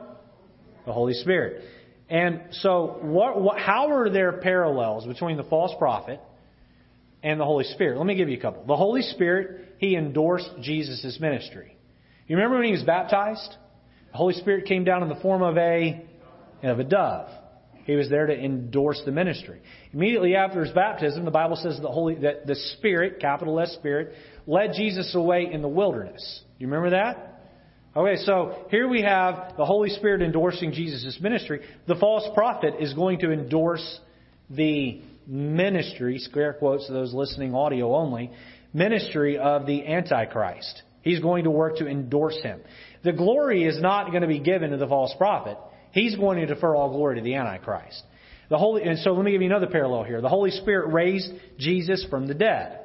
The Holy Spirit. And so, what, what, how are there parallels between the false prophet and the Holy Spirit? Let me give you a couple. The Holy Spirit he endorsed Jesus' ministry. You remember when he was baptized? The Holy Spirit came down in the form of a, of a dove. He was there to endorse the ministry. Immediately after his baptism, the Bible says the Holy, that the Spirit, capital S Spirit, led Jesus away in the wilderness. You remember that? Okay, so here we have the Holy Spirit endorsing Jesus' ministry. The false prophet is going to endorse the ministry, scare quotes to those listening audio only, ministry of the Antichrist. He's going to work to endorse him. The glory is not going to be given to the false prophet. He's going to defer all glory to the Antichrist. The Holy, and so let me give you another parallel here. The Holy Spirit raised Jesus from the dead.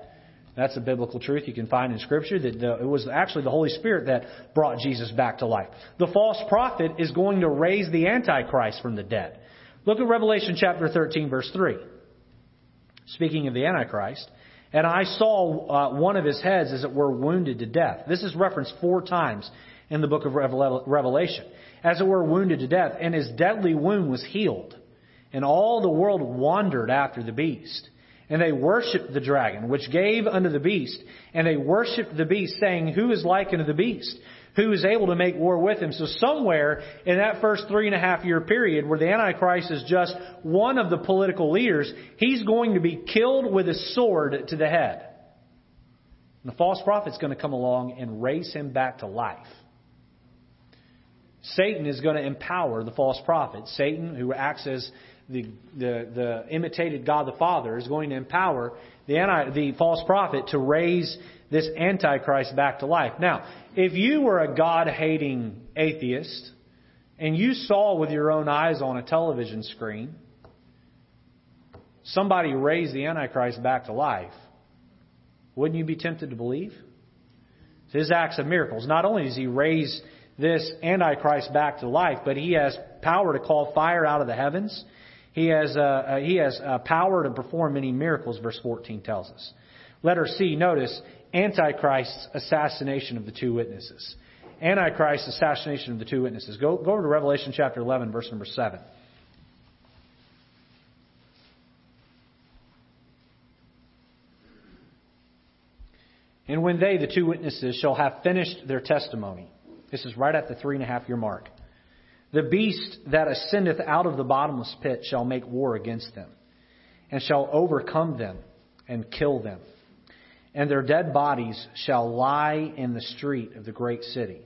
That's a biblical truth you can find in Scripture that the, it was actually the Holy Spirit that brought Jesus back to life. The false prophet is going to raise the Antichrist from the dead. Look at Revelation chapter 13, verse 3. Speaking of the Antichrist, and I saw uh, one of his heads, as it were, wounded to death. This is referenced four times in the book of Revelation. As it were, wounded to death. And his deadly wound was healed. And all the world wandered after the beast. And they worshipped the dragon, which gave unto the beast. And they worshipped the beast, saying, Who is like unto the beast? Who is able to make war with him. So somewhere in that first three and a half year period where the Antichrist is just one of the political leaders, he's going to be killed with a sword to the head. And the false prophet's going to come along and raise him back to life. Satan is going to empower the false prophet. Satan, who acts as the, the, the imitated God the Father, is going to empower the, anti, the false prophet to raise this Antichrist back to life. Now, if you were a God hating atheist and you saw with your own eyes on a television screen somebody raise the Antichrist back to life, wouldn't you be tempted to believe? His acts of miracles. Not only does he raise this Antichrist back to life, but he has power to call fire out of the heavens. He has, uh, uh, he has uh, power to perform many miracles, verse 14 tells us. Letter C, notice, Antichrist's assassination of the two witnesses. Antichrist's assassination of the two witnesses. Go, go over to Revelation chapter 11, verse number 7. And when they, the two witnesses, shall have finished their testimony, This is right at the three and a half year mark. The beast that ascendeth out of the bottomless pit shall make war against them, and shall overcome them, and kill them. And their dead bodies shall lie in the street of the great city,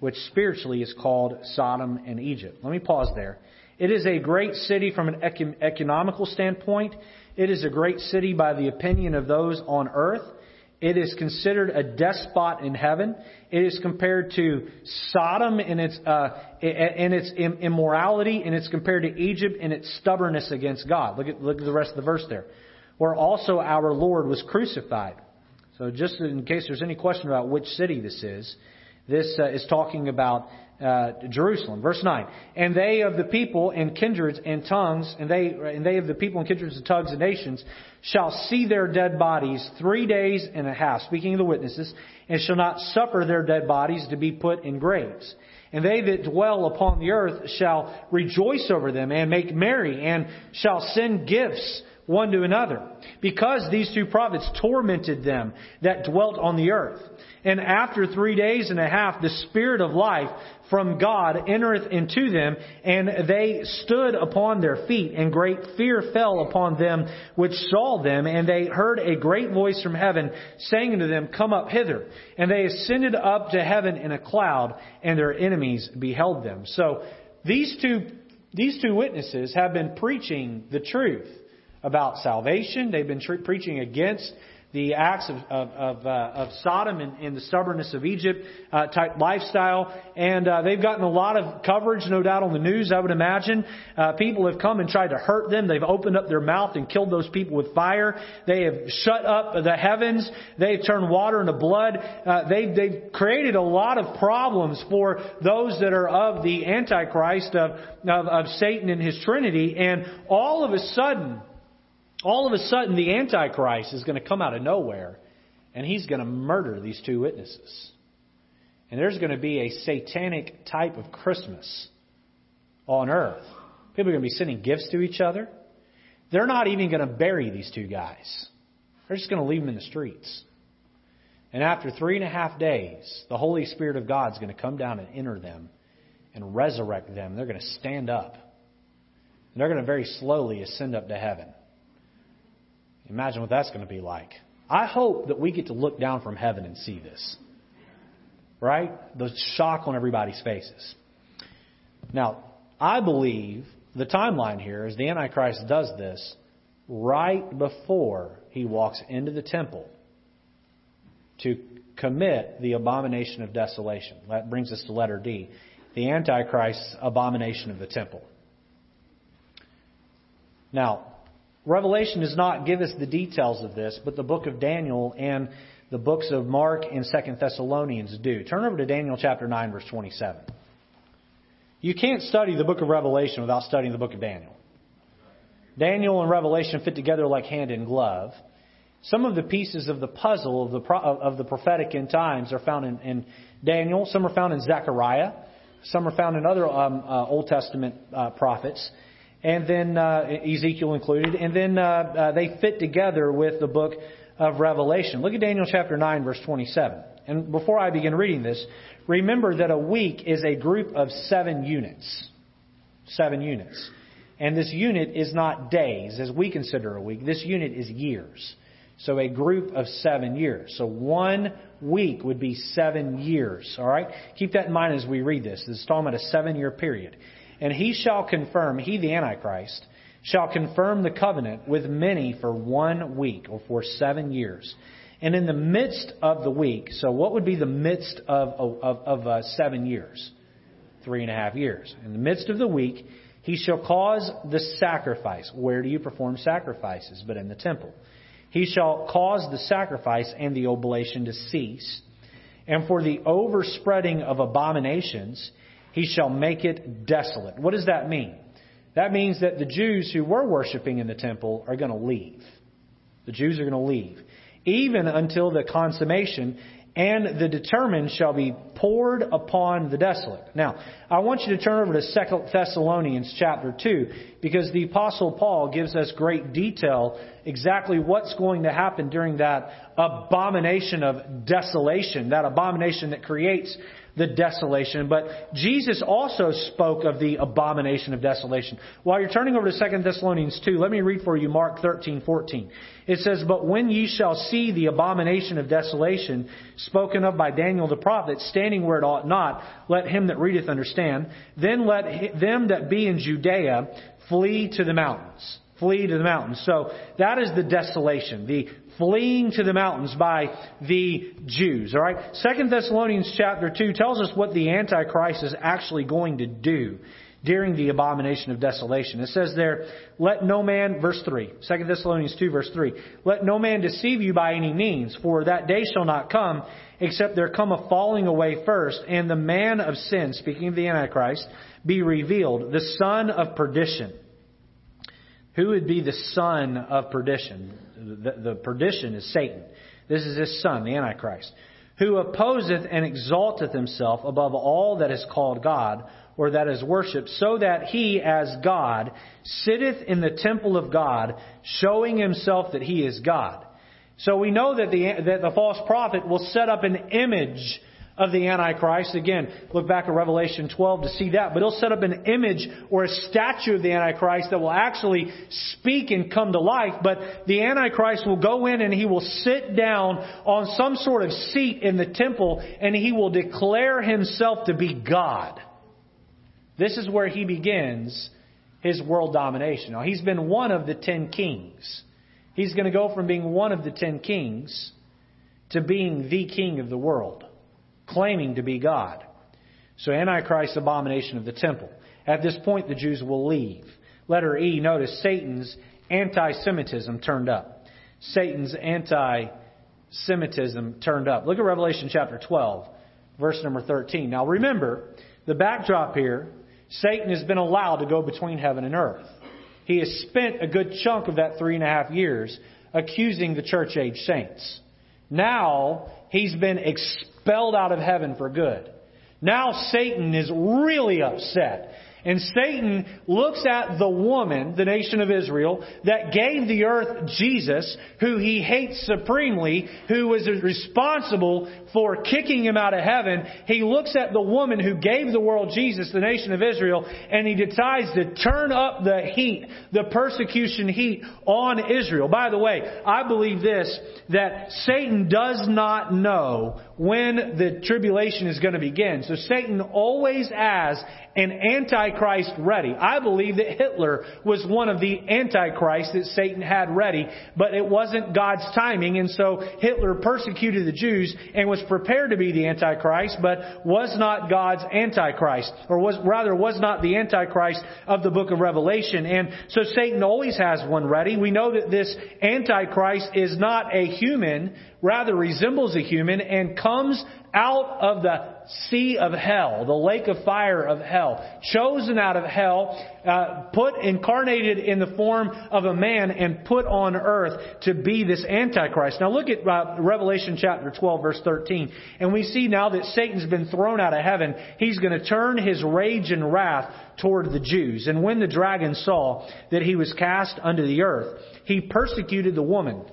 which spiritually is called Sodom and Egypt. Let me pause there. It is a great city from an economical standpoint. It is a great city by the opinion of those on earth. It is considered a despot in heaven. It is compared to Sodom in its uh, in its immorality, and it's compared to Egypt in its stubbornness against God. Look at look at the rest of the verse there, where also our Lord was crucified. So, just in case there's any question about which city this is, this uh, is talking about uh, Jerusalem. Verse 9. And they of the people and kindreds and tongues, and they, and they of the people and kindreds and tongues and nations shall see their dead bodies three days and a half, speaking of the witnesses, and shall not suffer their dead bodies to be put in graves. And they that dwell upon the earth shall rejoice over them and make merry and shall send gifts one to another, because these two prophets tormented them that dwelt on the earth. And after three days and a half, the Spirit of life from God entereth into them, and they stood upon their feet, and great fear fell upon them which saw them, and they heard a great voice from heaven saying unto them, Come up hither. And they ascended up to heaven in a cloud, and their enemies beheld them. So these two, these two witnesses have been preaching the truth about salvation. They've been tre- preaching against the acts of, of, of, uh, of Sodom and, and, the stubbornness of Egypt uh, type lifestyle. And uh, they've gotten a lot of coverage, no doubt, on the news, I would imagine. Uh, people have come and tried to hurt them. They've opened up their mouth and killed those people with fire. They have shut up the heavens. They've turned water into blood. Uh, they've, they've created a lot of problems for those that are of the Antichrist, of, of, of Satan and his Trinity. And all of a sudden, all of a sudden the Antichrist is going to come out of nowhere and he's going to murder these two witnesses. And there's going to be a satanic type of Christmas on earth. People are going to be sending gifts to each other. They're not even going to bury these two guys. They're just going to leave them in the streets. And after three and a half days, the Holy Spirit of God is going to come down and enter them and resurrect them. They're going to stand up. And they're going to very slowly ascend up to heaven. Imagine what that's going to be like. I hope that we get to look down from heaven and see this. Right? The shock on everybody's faces. Now, I believe the timeline here is the Antichrist does this right before he walks into the temple to commit the abomination of desolation. That brings us to letter D. The Antichrist's abomination of the temple. Now, Revelation does not give us the details of this, but the book of Daniel and the books of Mark and Second Thessalonians do. Turn over to Daniel chapter 9, verse 27. You can't study the book of Revelation without studying the book of Daniel. Daniel and Revelation fit together like hand in glove. Some of the pieces of the puzzle of the, of the prophetic end times are found in, in Daniel. Some are found in Zechariah. Some are found in other um, uh, Old Testament uh, prophets and then uh, Ezekiel included, and then uh, uh, they fit together with the book of Revelation. Look at Daniel chapter 9, verse 27. And before I begin reading this, remember that a week is a group of seven units. Seven units. And this unit is not days, as we consider a week. This unit is years. So a group of seven years. So one week would be seven years. All right? Keep that in mind as we read this. This is talking about a seven year period. And he shall confirm, he the Antichrist, shall confirm the covenant with many for one week or for seven years. And in the midst of the week, so what would be the midst of, of, of uh, seven years? Three and a half years. In the midst of the week, he shall cause the sacrifice. Where do you perform sacrifices? But in the temple. He shall cause the sacrifice and the oblation to cease. And for the overspreading of abominations, he shall make it desolate. What does that mean? That means that the Jews who were worshiping in the temple are going to leave. The Jews are going to leave. Even until the consummation and the determined shall be poured upon the desolate. Now, I want you to turn over to 2 Thessalonians chapter 2 because the apostle Paul gives us great detail exactly what's going to happen during that abomination of desolation, that abomination that creates the desolation, but Jesus also spoke of the abomination of desolation. While you're turning over to 2 Thessalonians 2, let me read for you Mark 13, 14. It says, But when ye shall see the abomination of desolation spoken of by Daniel the prophet standing where it ought not, let him that readeth understand. Then let them that be in Judea flee to the mountains. Flee to the mountains. So that is the desolation, the fleeing to the mountains by the Jews. All right. Second Thessalonians chapter two tells us what the Antichrist is actually going to do during the abomination of desolation. It says there, let no man, verse 3, 2 Thessalonians 2 verse 3, let no man deceive you by any means, for that day shall not come, except there come a falling away first, and the man of sin, speaking of the Antichrist, be revealed, the son of perdition. Who would be the son of perdition? The, the perdition is Satan. This is his son, the Antichrist, who opposeth and exalteth himself above all that is called God or that is worshipped, so that he, as God, sitteth in the temple of God, showing himself that he is God. So we know that the, that the false prophet will set up an image of the Antichrist. Again, look back at Revelation 12 to see that. But he'll set up an image or a statue of the Antichrist that will actually speak and come to life. But the Antichrist will go in and he will sit down on some sort of seat in the temple and he will declare himself to be God. This is where he begins his world domination. Now, he's been one of the ten kings. He's going to go from being one of the ten kings to being the king of the world claiming to be God. So Antichrist's abomination of the temple. At this point, the Jews will leave. Letter E, notice Satan's anti-Semitism turned up. Satan's anti-Semitism turned up. Look at Revelation chapter 12, verse number 13. Now remember, the backdrop here, Satan has been allowed to go between heaven and earth. He has spent a good chunk of that three and a half years accusing the church age saints. Now, he's been expelled out of heaven for good. Now Satan is really upset. And Satan looks at the woman, the nation of Israel, that gave the earth Jesus, who he hates supremely, who was responsible for kicking him out of heaven. He looks at the woman who gave the world Jesus, the nation of Israel, and he decides to turn up the heat, the persecution heat on Israel. By the way, I believe this, that Satan does not know when the tribulation is going to begin. So Satan always has an antichrist ready. I believe that Hitler was one of the antichrists that Satan had ready, but it wasn't God's timing, and so Hitler persecuted the Jews and was prepared to be the antichrist, but was not God's antichrist, or was rather was not the antichrist of the book of Revelation. And so Satan always has one ready. We know that this antichrist is not a human, rather resembles a human and comes out of the sea of hell, the lake of fire of hell, chosen out of hell, uh, put incarnated in the form of a man and put on earth to be this antichrist. Now look at uh, Revelation chapter 12 verse 13 and we see now that Satan's been thrown out of heaven, he's going to turn his rage and wrath toward the Jews. And when the dragon saw that he was cast under the earth, he persecuted the woman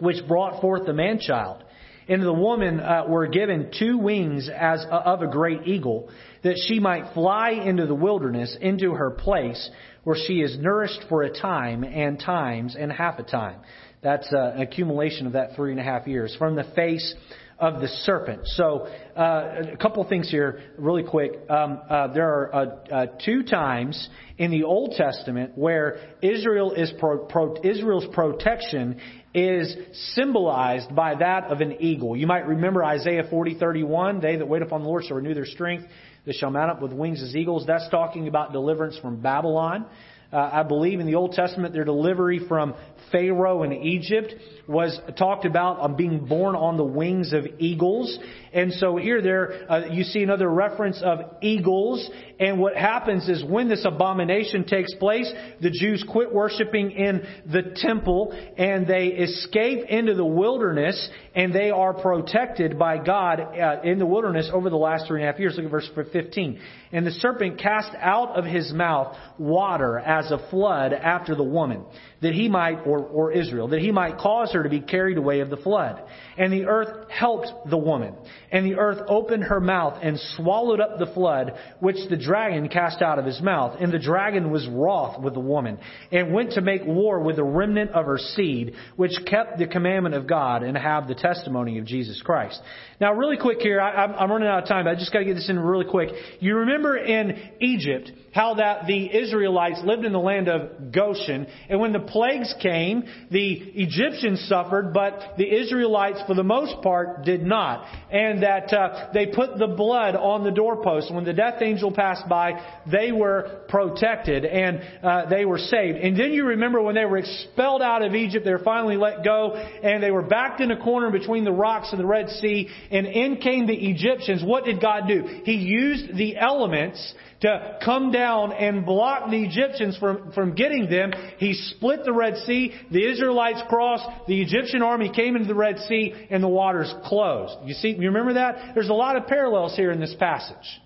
which brought forth the man child. And the woman uh, were given two wings as uh, of a great eagle, that she might fly into the wilderness, into her place, where she is nourished for a time and times and half a time. That's uh, an accumulation of that three and a half years from the face of the serpent. So, uh, a couple things here, really quick. Um, uh, there are uh, uh, two times in the Old Testament where Israel is pro, pro, Israel's protection is symbolized by that of an eagle. You might remember Isaiah 40:31. They that wait upon the Lord shall renew their strength. They shall mount up with wings as eagles. That's talking about deliverance from Babylon. Uh, I believe in the Old Testament, their delivery from Pharaoh in Egypt was talked about being borne on the wings of eagles. And so here there, uh, you see another reference of eagles. And what happens is when this abomination takes place, the Jews quit worshiping in the temple and they escape into the wilderness and they are protected by God uh, in the wilderness over the last three and a half years. Look at verse 15. And the serpent cast out of his mouth water as a flood after the woman, that he might, or, or Israel, that he might cause her to be carried away of the flood. And the earth helped the woman. And the earth opened her mouth and swallowed up the flood, which the dragon cast out of his mouth. And the dragon was wroth with the woman, and went to make war with the remnant of her seed, which kept the commandment of God and have the testimony of Jesus Christ. Now, really quick here, I, I'm running out of time, but I just got to get this in really quick. You remember in Egypt how that the Israelites lived in the land of Goshen, and when the plagues came, the Egyptians suffered, but the Israelites, for the most part, did not. And that uh, they put the blood on the doorpost. When the death angel passed by, they were protected and uh, they were saved. And then you remember when they were expelled out of Egypt, they were finally let go, and they were backed in a corner between the rocks and the Red Sea, and in came the Egyptians. What did God do? He used the elements to come down and block the Egyptians from, from getting them. He split the Red Sea. The Israelites crossed. The Egyptian army came into the Red Sea and the waters closed. You see, you remember that? There's a lot of parallels here in this passage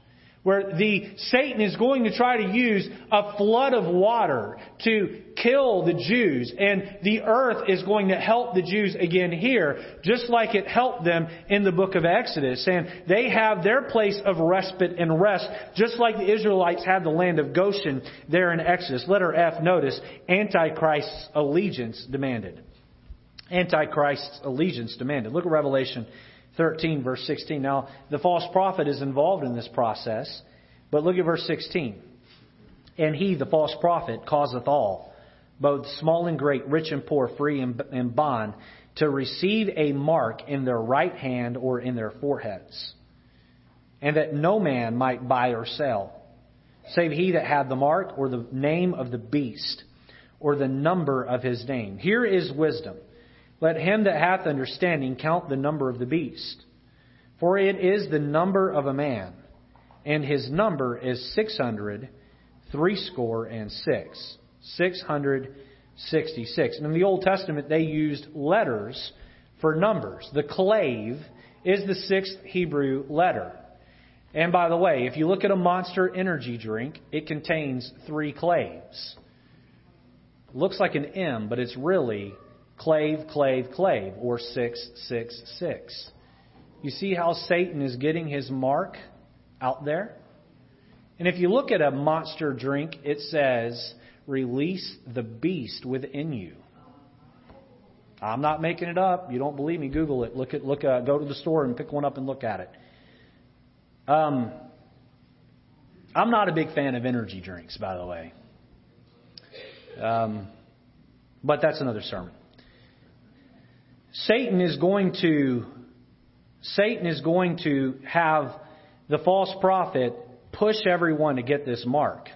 where the Satan is going to try to use a flood of water to kill the Jews and the earth is going to help the Jews again here just like it helped them in the book of Exodus and they have their place of respite and rest just like the Israelites had the land of Goshen there in Exodus letter F notice antichrist's allegiance demanded antichrist's allegiance demanded look at Revelation 13, verse 16. Now, the false prophet is involved in this process, but look at verse 16. And he, the false prophet, causeth all, both small and great, rich and poor, free and bond, to receive a mark in their right hand or in their foreheads, and that no man might buy or sell, save he that had the mark or the name of the beast or the number of his name. Here is wisdom. Let him that hath understanding count the number of the beast. For it is the number of a man, and his number is six hundred threescore and six. Six hundred sixty six. And in the Old Testament they used letters for numbers. The clave is the sixth Hebrew letter. And by the way, if you look at a monster energy drink, it contains three claves. looks like an M, but it's really clave, clave, clave, or 666. You see how Satan is getting his mark out there? And if you look at a monster drink, it says, release the beast within you. I'm not making it up. You don't believe me? Google it. Look at look. Uh, go to the store and pick one up and look at it. Um, I'm not a big fan of energy drinks, by the way. Um, but that's another sermon. Satan is going to Satan is going to have the false prophet push everyone to get this mark.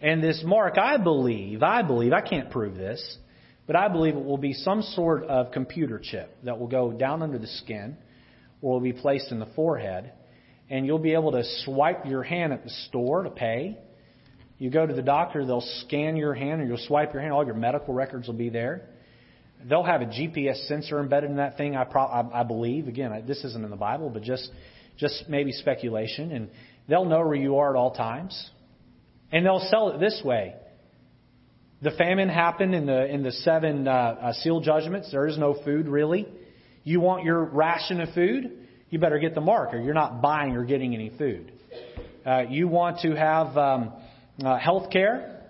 And this mark, I believe, I believe, I can't prove this, but I believe it will be some sort of computer chip that will go down under the skin or will be placed in the forehead. And you'll be able to swipe your hand at the store to pay. You go to the doctor, they'll scan your hand or you'll swipe your hand, all your medical records will be there. They'll have a GPS sensor embedded in that thing. I, pro- I, I believe. Again, I, this isn't in the Bible, but just just maybe speculation. And they'll know where you are at all times, and they'll sell it this way. The famine happened in the in the seven uh, uh, seal judgments. There is no food really. You want your ration of food? You better get the mark, or you're not buying or getting any food. Uh, you want to have um, uh, health care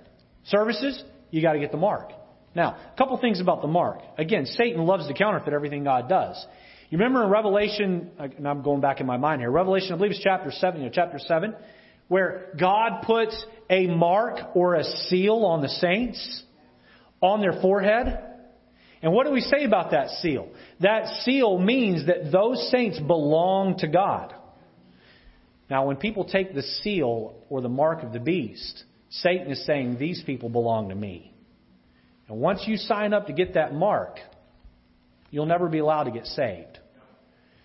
services? You got to get the mark. Now, a couple things about the mark. Again, Satan loves to counterfeit everything God does. You remember in Revelation, uh, and I'm going back in my mind here, Revelation, I believe it's chapter 7, you know, chapter 7, where God puts a mark or a seal on the saints on their forehead. And what do we say about that seal? That seal means that those saints belong to God. Now, when people take the seal or the mark of the beast, Satan is saying, These people belong to me. And once you sign up to get that mark, you'll never be allowed to get saved.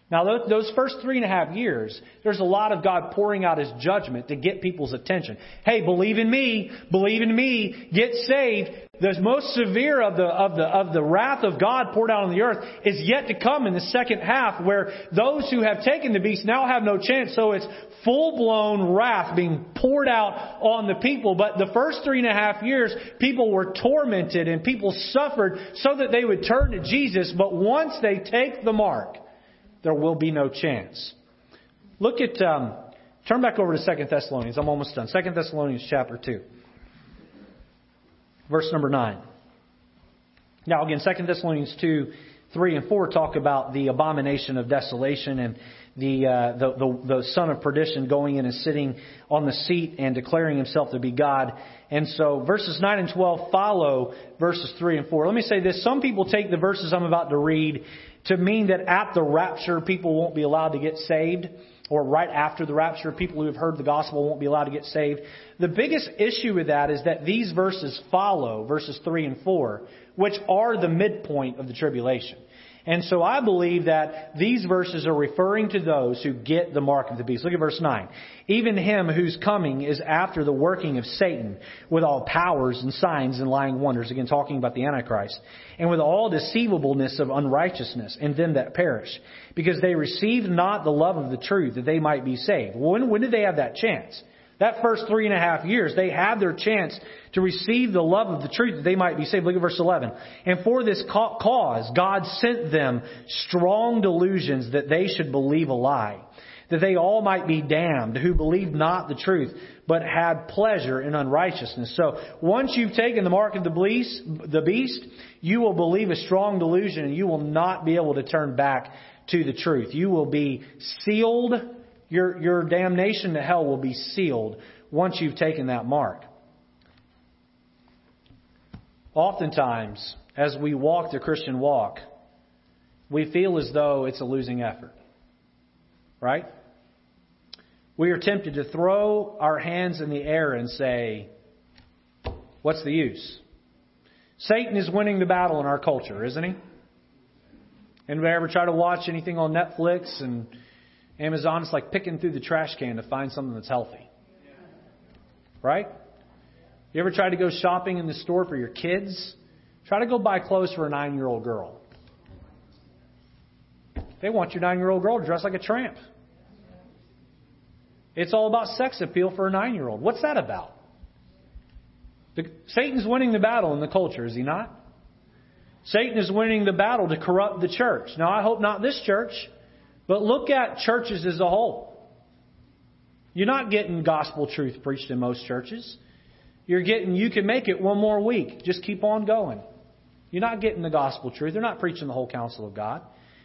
Now, those first three and a half years, there's a lot of God pouring out His judgment to get people's attention. Hey, believe in me, believe in me, get saved. The most severe of the, of the, of the wrath of God poured out on the earth is yet to come in the second half where those who have taken the beast now have no chance. So it's full blown wrath being poured out on the people. But the first three and a half years, people were tormented and people suffered so that they would turn to Jesus. But once they take the mark, there will be no chance. Look at, um, turn back over to Second Thessalonians. I'm almost done. Second Thessalonians chapter 2. Verse number 9. Now again, Second Thessalonians 2, 3 and 4 talk about the abomination of desolation and the, uh, the, the, the son of perdition going in and sitting on the seat and declaring himself to be God. And so verses 9 and 12 follow verses 3 and 4. Let me say this. Some people take the verses I'm about to read to mean that at the rapture people won't be allowed to get saved or right after the rapture, people who have heard the gospel won't be allowed to get saved. The biggest issue with that is that these verses follow verses 3 and 4, which are the midpoint of the tribulation. And so I believe that these verses are referring to those who get the mark of the beast. Look at verse 9. Even him whose coming is after the working of Satan with all powers and signs and lying wonders. Again, talking about the Antichrist. And with all deceivableness of unrighteousness in them that perish. Because they received not the love of the truth that they might be saved. When, when did they have that chance? That first three and a half years, they had their chance to receive the love of the truth that they might be saved. Look at verse 11. And for this cause, God sent them strong delusions that they should believe a lie, that they all might be damned who believed not the truth, but had pleasure in unrighteousness. So once you've taken the mark of the beast, the beast, you will believe a strong delusion and you will not be able to turn back to the truth. You will be sealed your, your damnation to hell will be sealed once you've taken that mark. Oftentimes, as we walk the Christian walk, we feel as though it's a losing effort. Right? We are tempted to throw our hands in the air and say, What's the use? Satan is winning the battle in our culture, isn't he? Anybody ever try to watch anything on Netflix and Amazon, it's like picking through the trash can to find something that's healthy. Right? You ever try to go shopping in the store for your kids? Try to go buy clothes for a nine year old girl. They want your nine year old girl to dress like a tramp. It's all about sex appeal for a nine year old. What's that about? The, Satan's winning the battle in the culture, is he not? Satan is winning the battle to corrupt the church. Now, I hope not this church. But look at churches as a whole. You're not getting gospel truth preached in most churches. You're getting, you can make it one more week. Just keep on going. You're not getting the gospel truth. They're not preaching the whole counsel of God.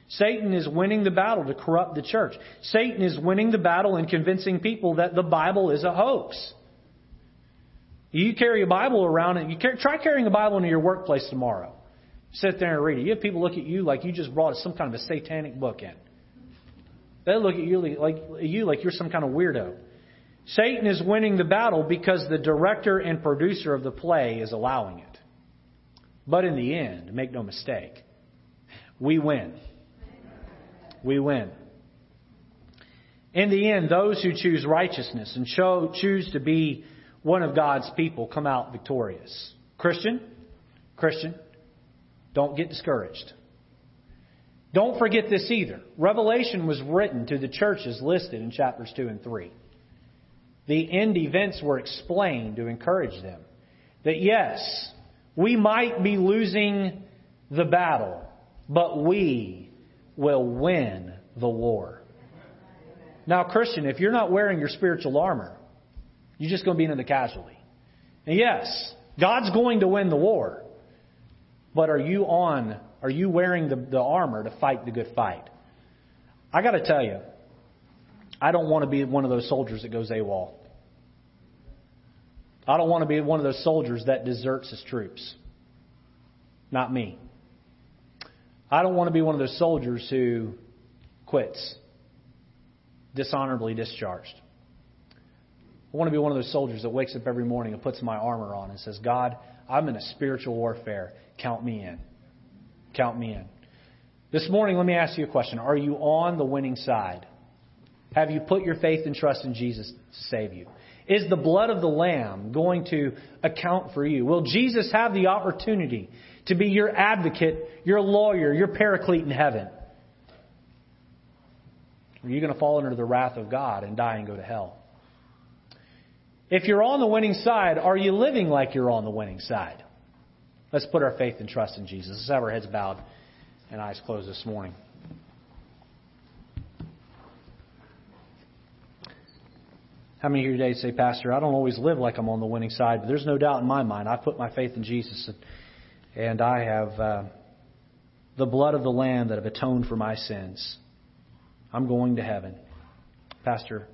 Satan is winning the battle to corrupt the church. Satan is winning the battle in convincing people that the Bible is a hoax. You carry a Bible around and you try carrying a Bible into your workplace tomorrow. Sit there and read it. You have people look at you like you just brought some kind of a satanic book in. They look at you like, you like you're some kind of weirdo. Satan is winning the battle because the director and producer of the play is allowing it. But in the end, make no mistake, we win. We win. In the end, those who choose righteousness and show, choose to be one of God's people come out victorious. Christian, Christian, don't get discouraged. Don't forget this either. Revelation was written to the churches listed in chapters 2 and 3. The end events were explained to encourage them that yes, we might be losing the battle, but we will win the war. Now, Christian, if you're not wearing your spiritual armor, you're just going to be in the casualty. And yes, God's going to win the war, but are you on are you wearing the, the armor to fight the good fight? I got to tell you, I don't want to be one of those soldiers that goes AWOL. I don't want to be one of those soldiers that deserts his troops. Not me. I don't want to be one of those soldiers who quits, dishonorably discharged. I want to be one of those soldiers that wakes up every morning and puts my armor on and says, God, I'm in a spiritual warfare. Count me in. Count me in. This morning, let me ask you a question. Are you on the winning side? Have you put your faith and trust in Jesus to save you? Is the blood of the Lamb going to account for you? Will Jesus have the opportunity to be your advocate, your lawyer, your paraclete in heaven? Are you going to fall under the wrath of God and die and go to hell? If you're on the winning side, are you living like you're on the winning side? Let's put our faith and trust in Jesus. Let's have our heads bowed and eyes closed this morning. How many here today say, Pastor, I don't always live like I'm on the winning side, but there's no doubt in my mind. I put my faith in Jesus, and, and I have uh, the blood of the Lamb that have atoned for my sins. I'm going to heaven. Pastor,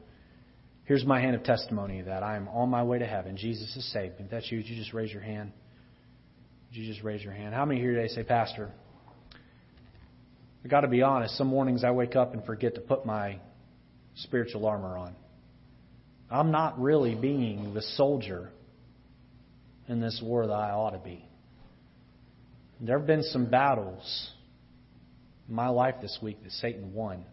here's my hand of testimony that I'm on my way to heaven. Jesus has saved me. If that's you, you just raise your hand? Would you just raise your hand? How many here today say, Pastor, I got to be honest, some mornings I wake up and forget to put my spiritual armor on. I'm not really being the soldier in this war that I ought to be. There have been some battles in my life this week that Satan won.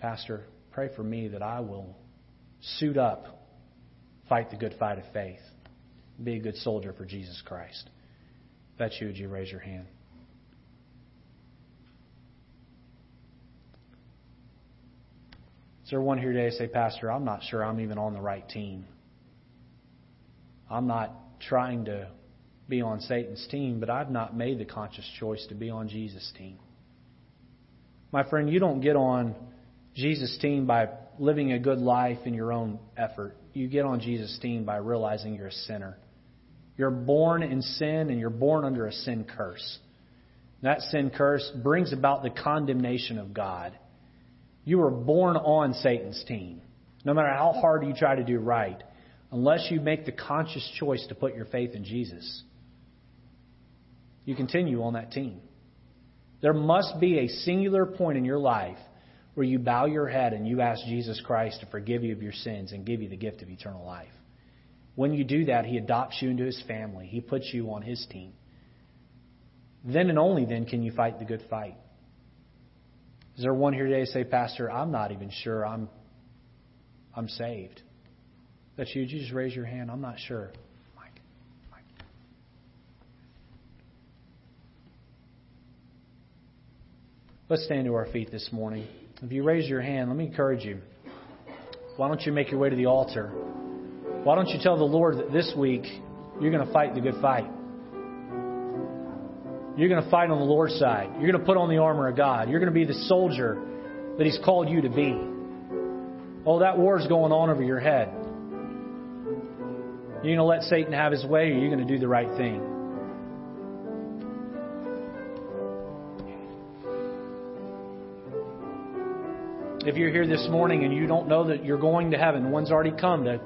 Pastor, pray for me that I will suit up, fight the good fight of faith, be a good soldier for Jesus Christ. If that's you, would you raise your hand? Is there one here today say, Pastor, I'm not sure I'm even on the right team. I'm not trying to be on Satan's team, but I've not made the conscious choice to be on Jesus' team. My friend, you don't get on Jesus' team by living a good life in your own effort. You get on Jesus' team by realizing you're a sinner. You're born in sin and you're born under a sin curse. That sin curse brings about the condemnation of God. You were born on Satan's team. No matter how hard you try to do right, unless you make the conscious choice to put your faith in Jesus, you continue on that team. There must be a singular point in your life where you bow your head and you ask Jesus Christ to forgive you of your sins and give you the gift of eternal life. When you do that, He adopts you into His family. He puts you on His team. Then and only then can you fight the good fight. Is there one here today say, Pastor, I'm not even sure I'm I'm saved? That's you. you just raise your hand? I'm not sure. Mike. Mike. Let's stand to our feet this morning. If you raise your hand, let me encourage you. Why don't you make your way to the altar? Why don't you tell the Lord that this week you're going to fight the good fight? You're going to fight on the Lord's side. You're going to put on the armor of God. You're going to be the soldier that He's called you to be. Oh, that war's going on over your head. You're going to let Satan have his way, or you're going to do the right thing. If you're here this morning and you don't know that you're going to heaven, one's already come to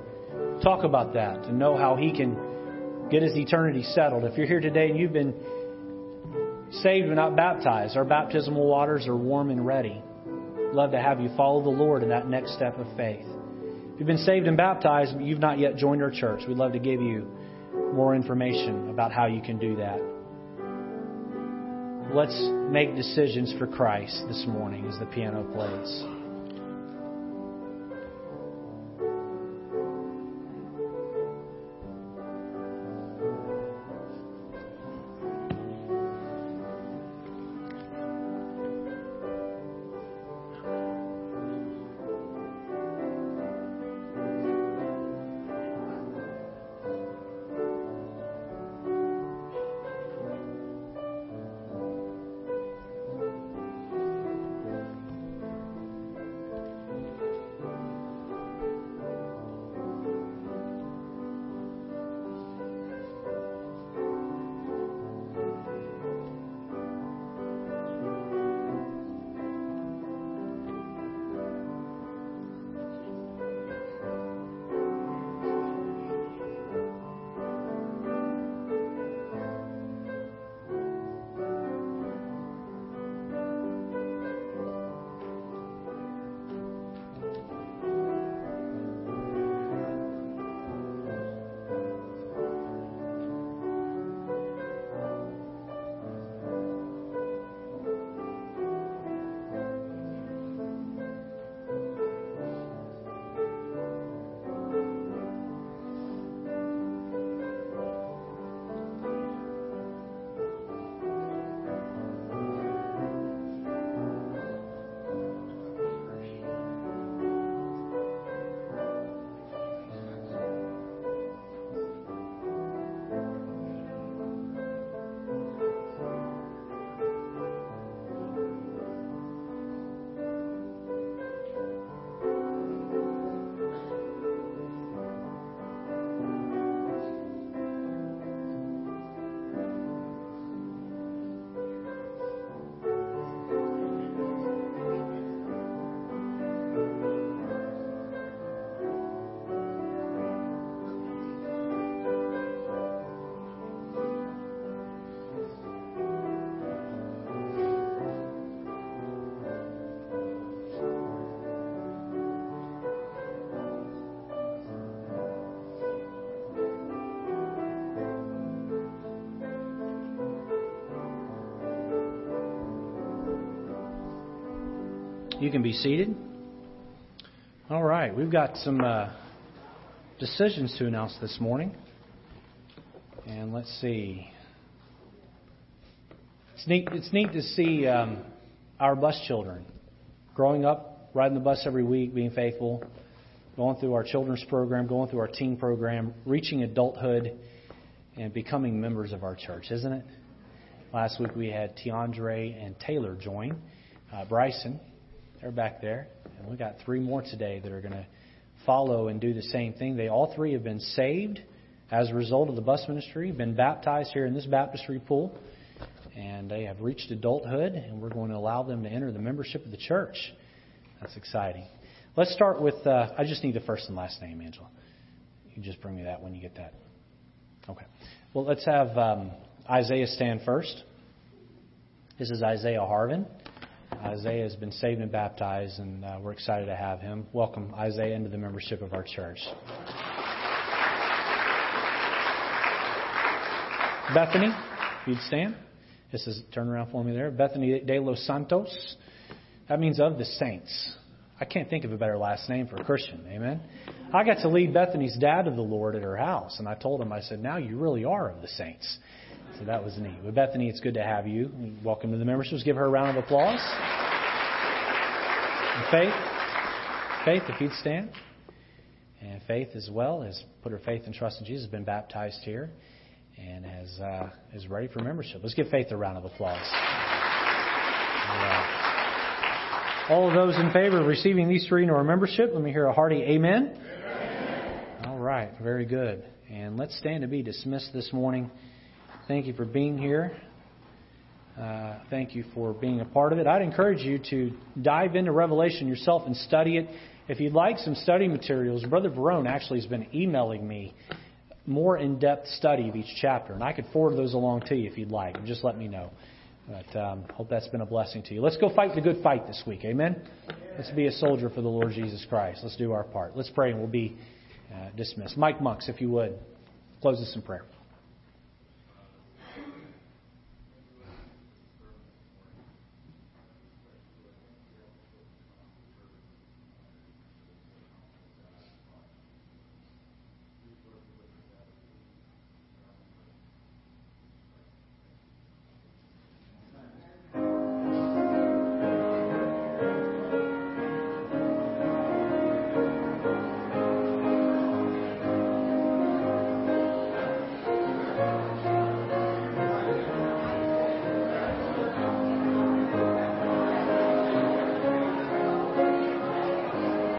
talk about that, to know how he can get his eternity settled. If you're here today and you've been saved but not baptized, our baptismal waters are warm and ready. Love to have you follow the Lord in that next step of faith. If you've been saved and baptized, but you've not yet joined our church, we'd love to give you more information about how you can do that. Let's make decisions for Christ this morning as the piano plays. Can be seated. All right, we've got some uh, decisions to announce this morning. And let's see. It's neat, it's neat to see um, our bus children growing up, riding the bus every week, being faithful, going through our children's program, going through our teen program, reaching adulthood, and becoming members of our church, isn't it? Last week we had Tiandre and Taylor join. Uh, Bryson, they're back there. And we got three more today that are going to follow and do the same thing. They all three have been saved as a result of the bus ministry, been baptized here in this baptistry pool, and they have reached adulthood, and we're going to allow them to enter the membership of the church. That's exciting. Let's start with, uh, I just need the first and last name, Angela. You just bring me that when you get that. Okay. Well, let's have um, Isaiah stand first. This is Isaiah Harvin. Isaiah has been saved and baptized, and uh, we're excited to have him. Welcome, Isaiah, into the membership of our church. Bethany, if you'd stand. This is turn around for me there. Bethany de los Santos. That means of the saints. I can't think of a better last name for a Christian. Amen. I got to lead Bethany's dad to the Lord at her house, and I told him, I said, now you really are of the saints. So that was neat. But Bethany, it's good to have you. Welcome to the members. Let's give her a round of applause. And Faith, Faith, if you'd stand. And Faith as well has put her faith and trust in Jesus, has been baptized here, and has uh, is ready for membership. Let's give Faith a round of applause. All of those in favor of receiving these three into our membership, let me hear a hearty amen. amen. All right, very good. And let's stand to be dismissed this morning. Thank you for being here. Uh, thank you for being a part of it. I'd encourage you to dive into Revelation yourself and study it. If you'd like some study materials, Brother Verone actually has been emailing me more in depth study of each chapter, and I could forward those along to you if you'd like. Just let me know. But um, hope that's been a blessing to you. Let's go fight the good fight this week. Amen. Let's be a soldier for the Lord Jesus Christ. Let's do our part. Let's pray, and we'll be uh, dismissed. Mike Monks, if you would, close us in prayer.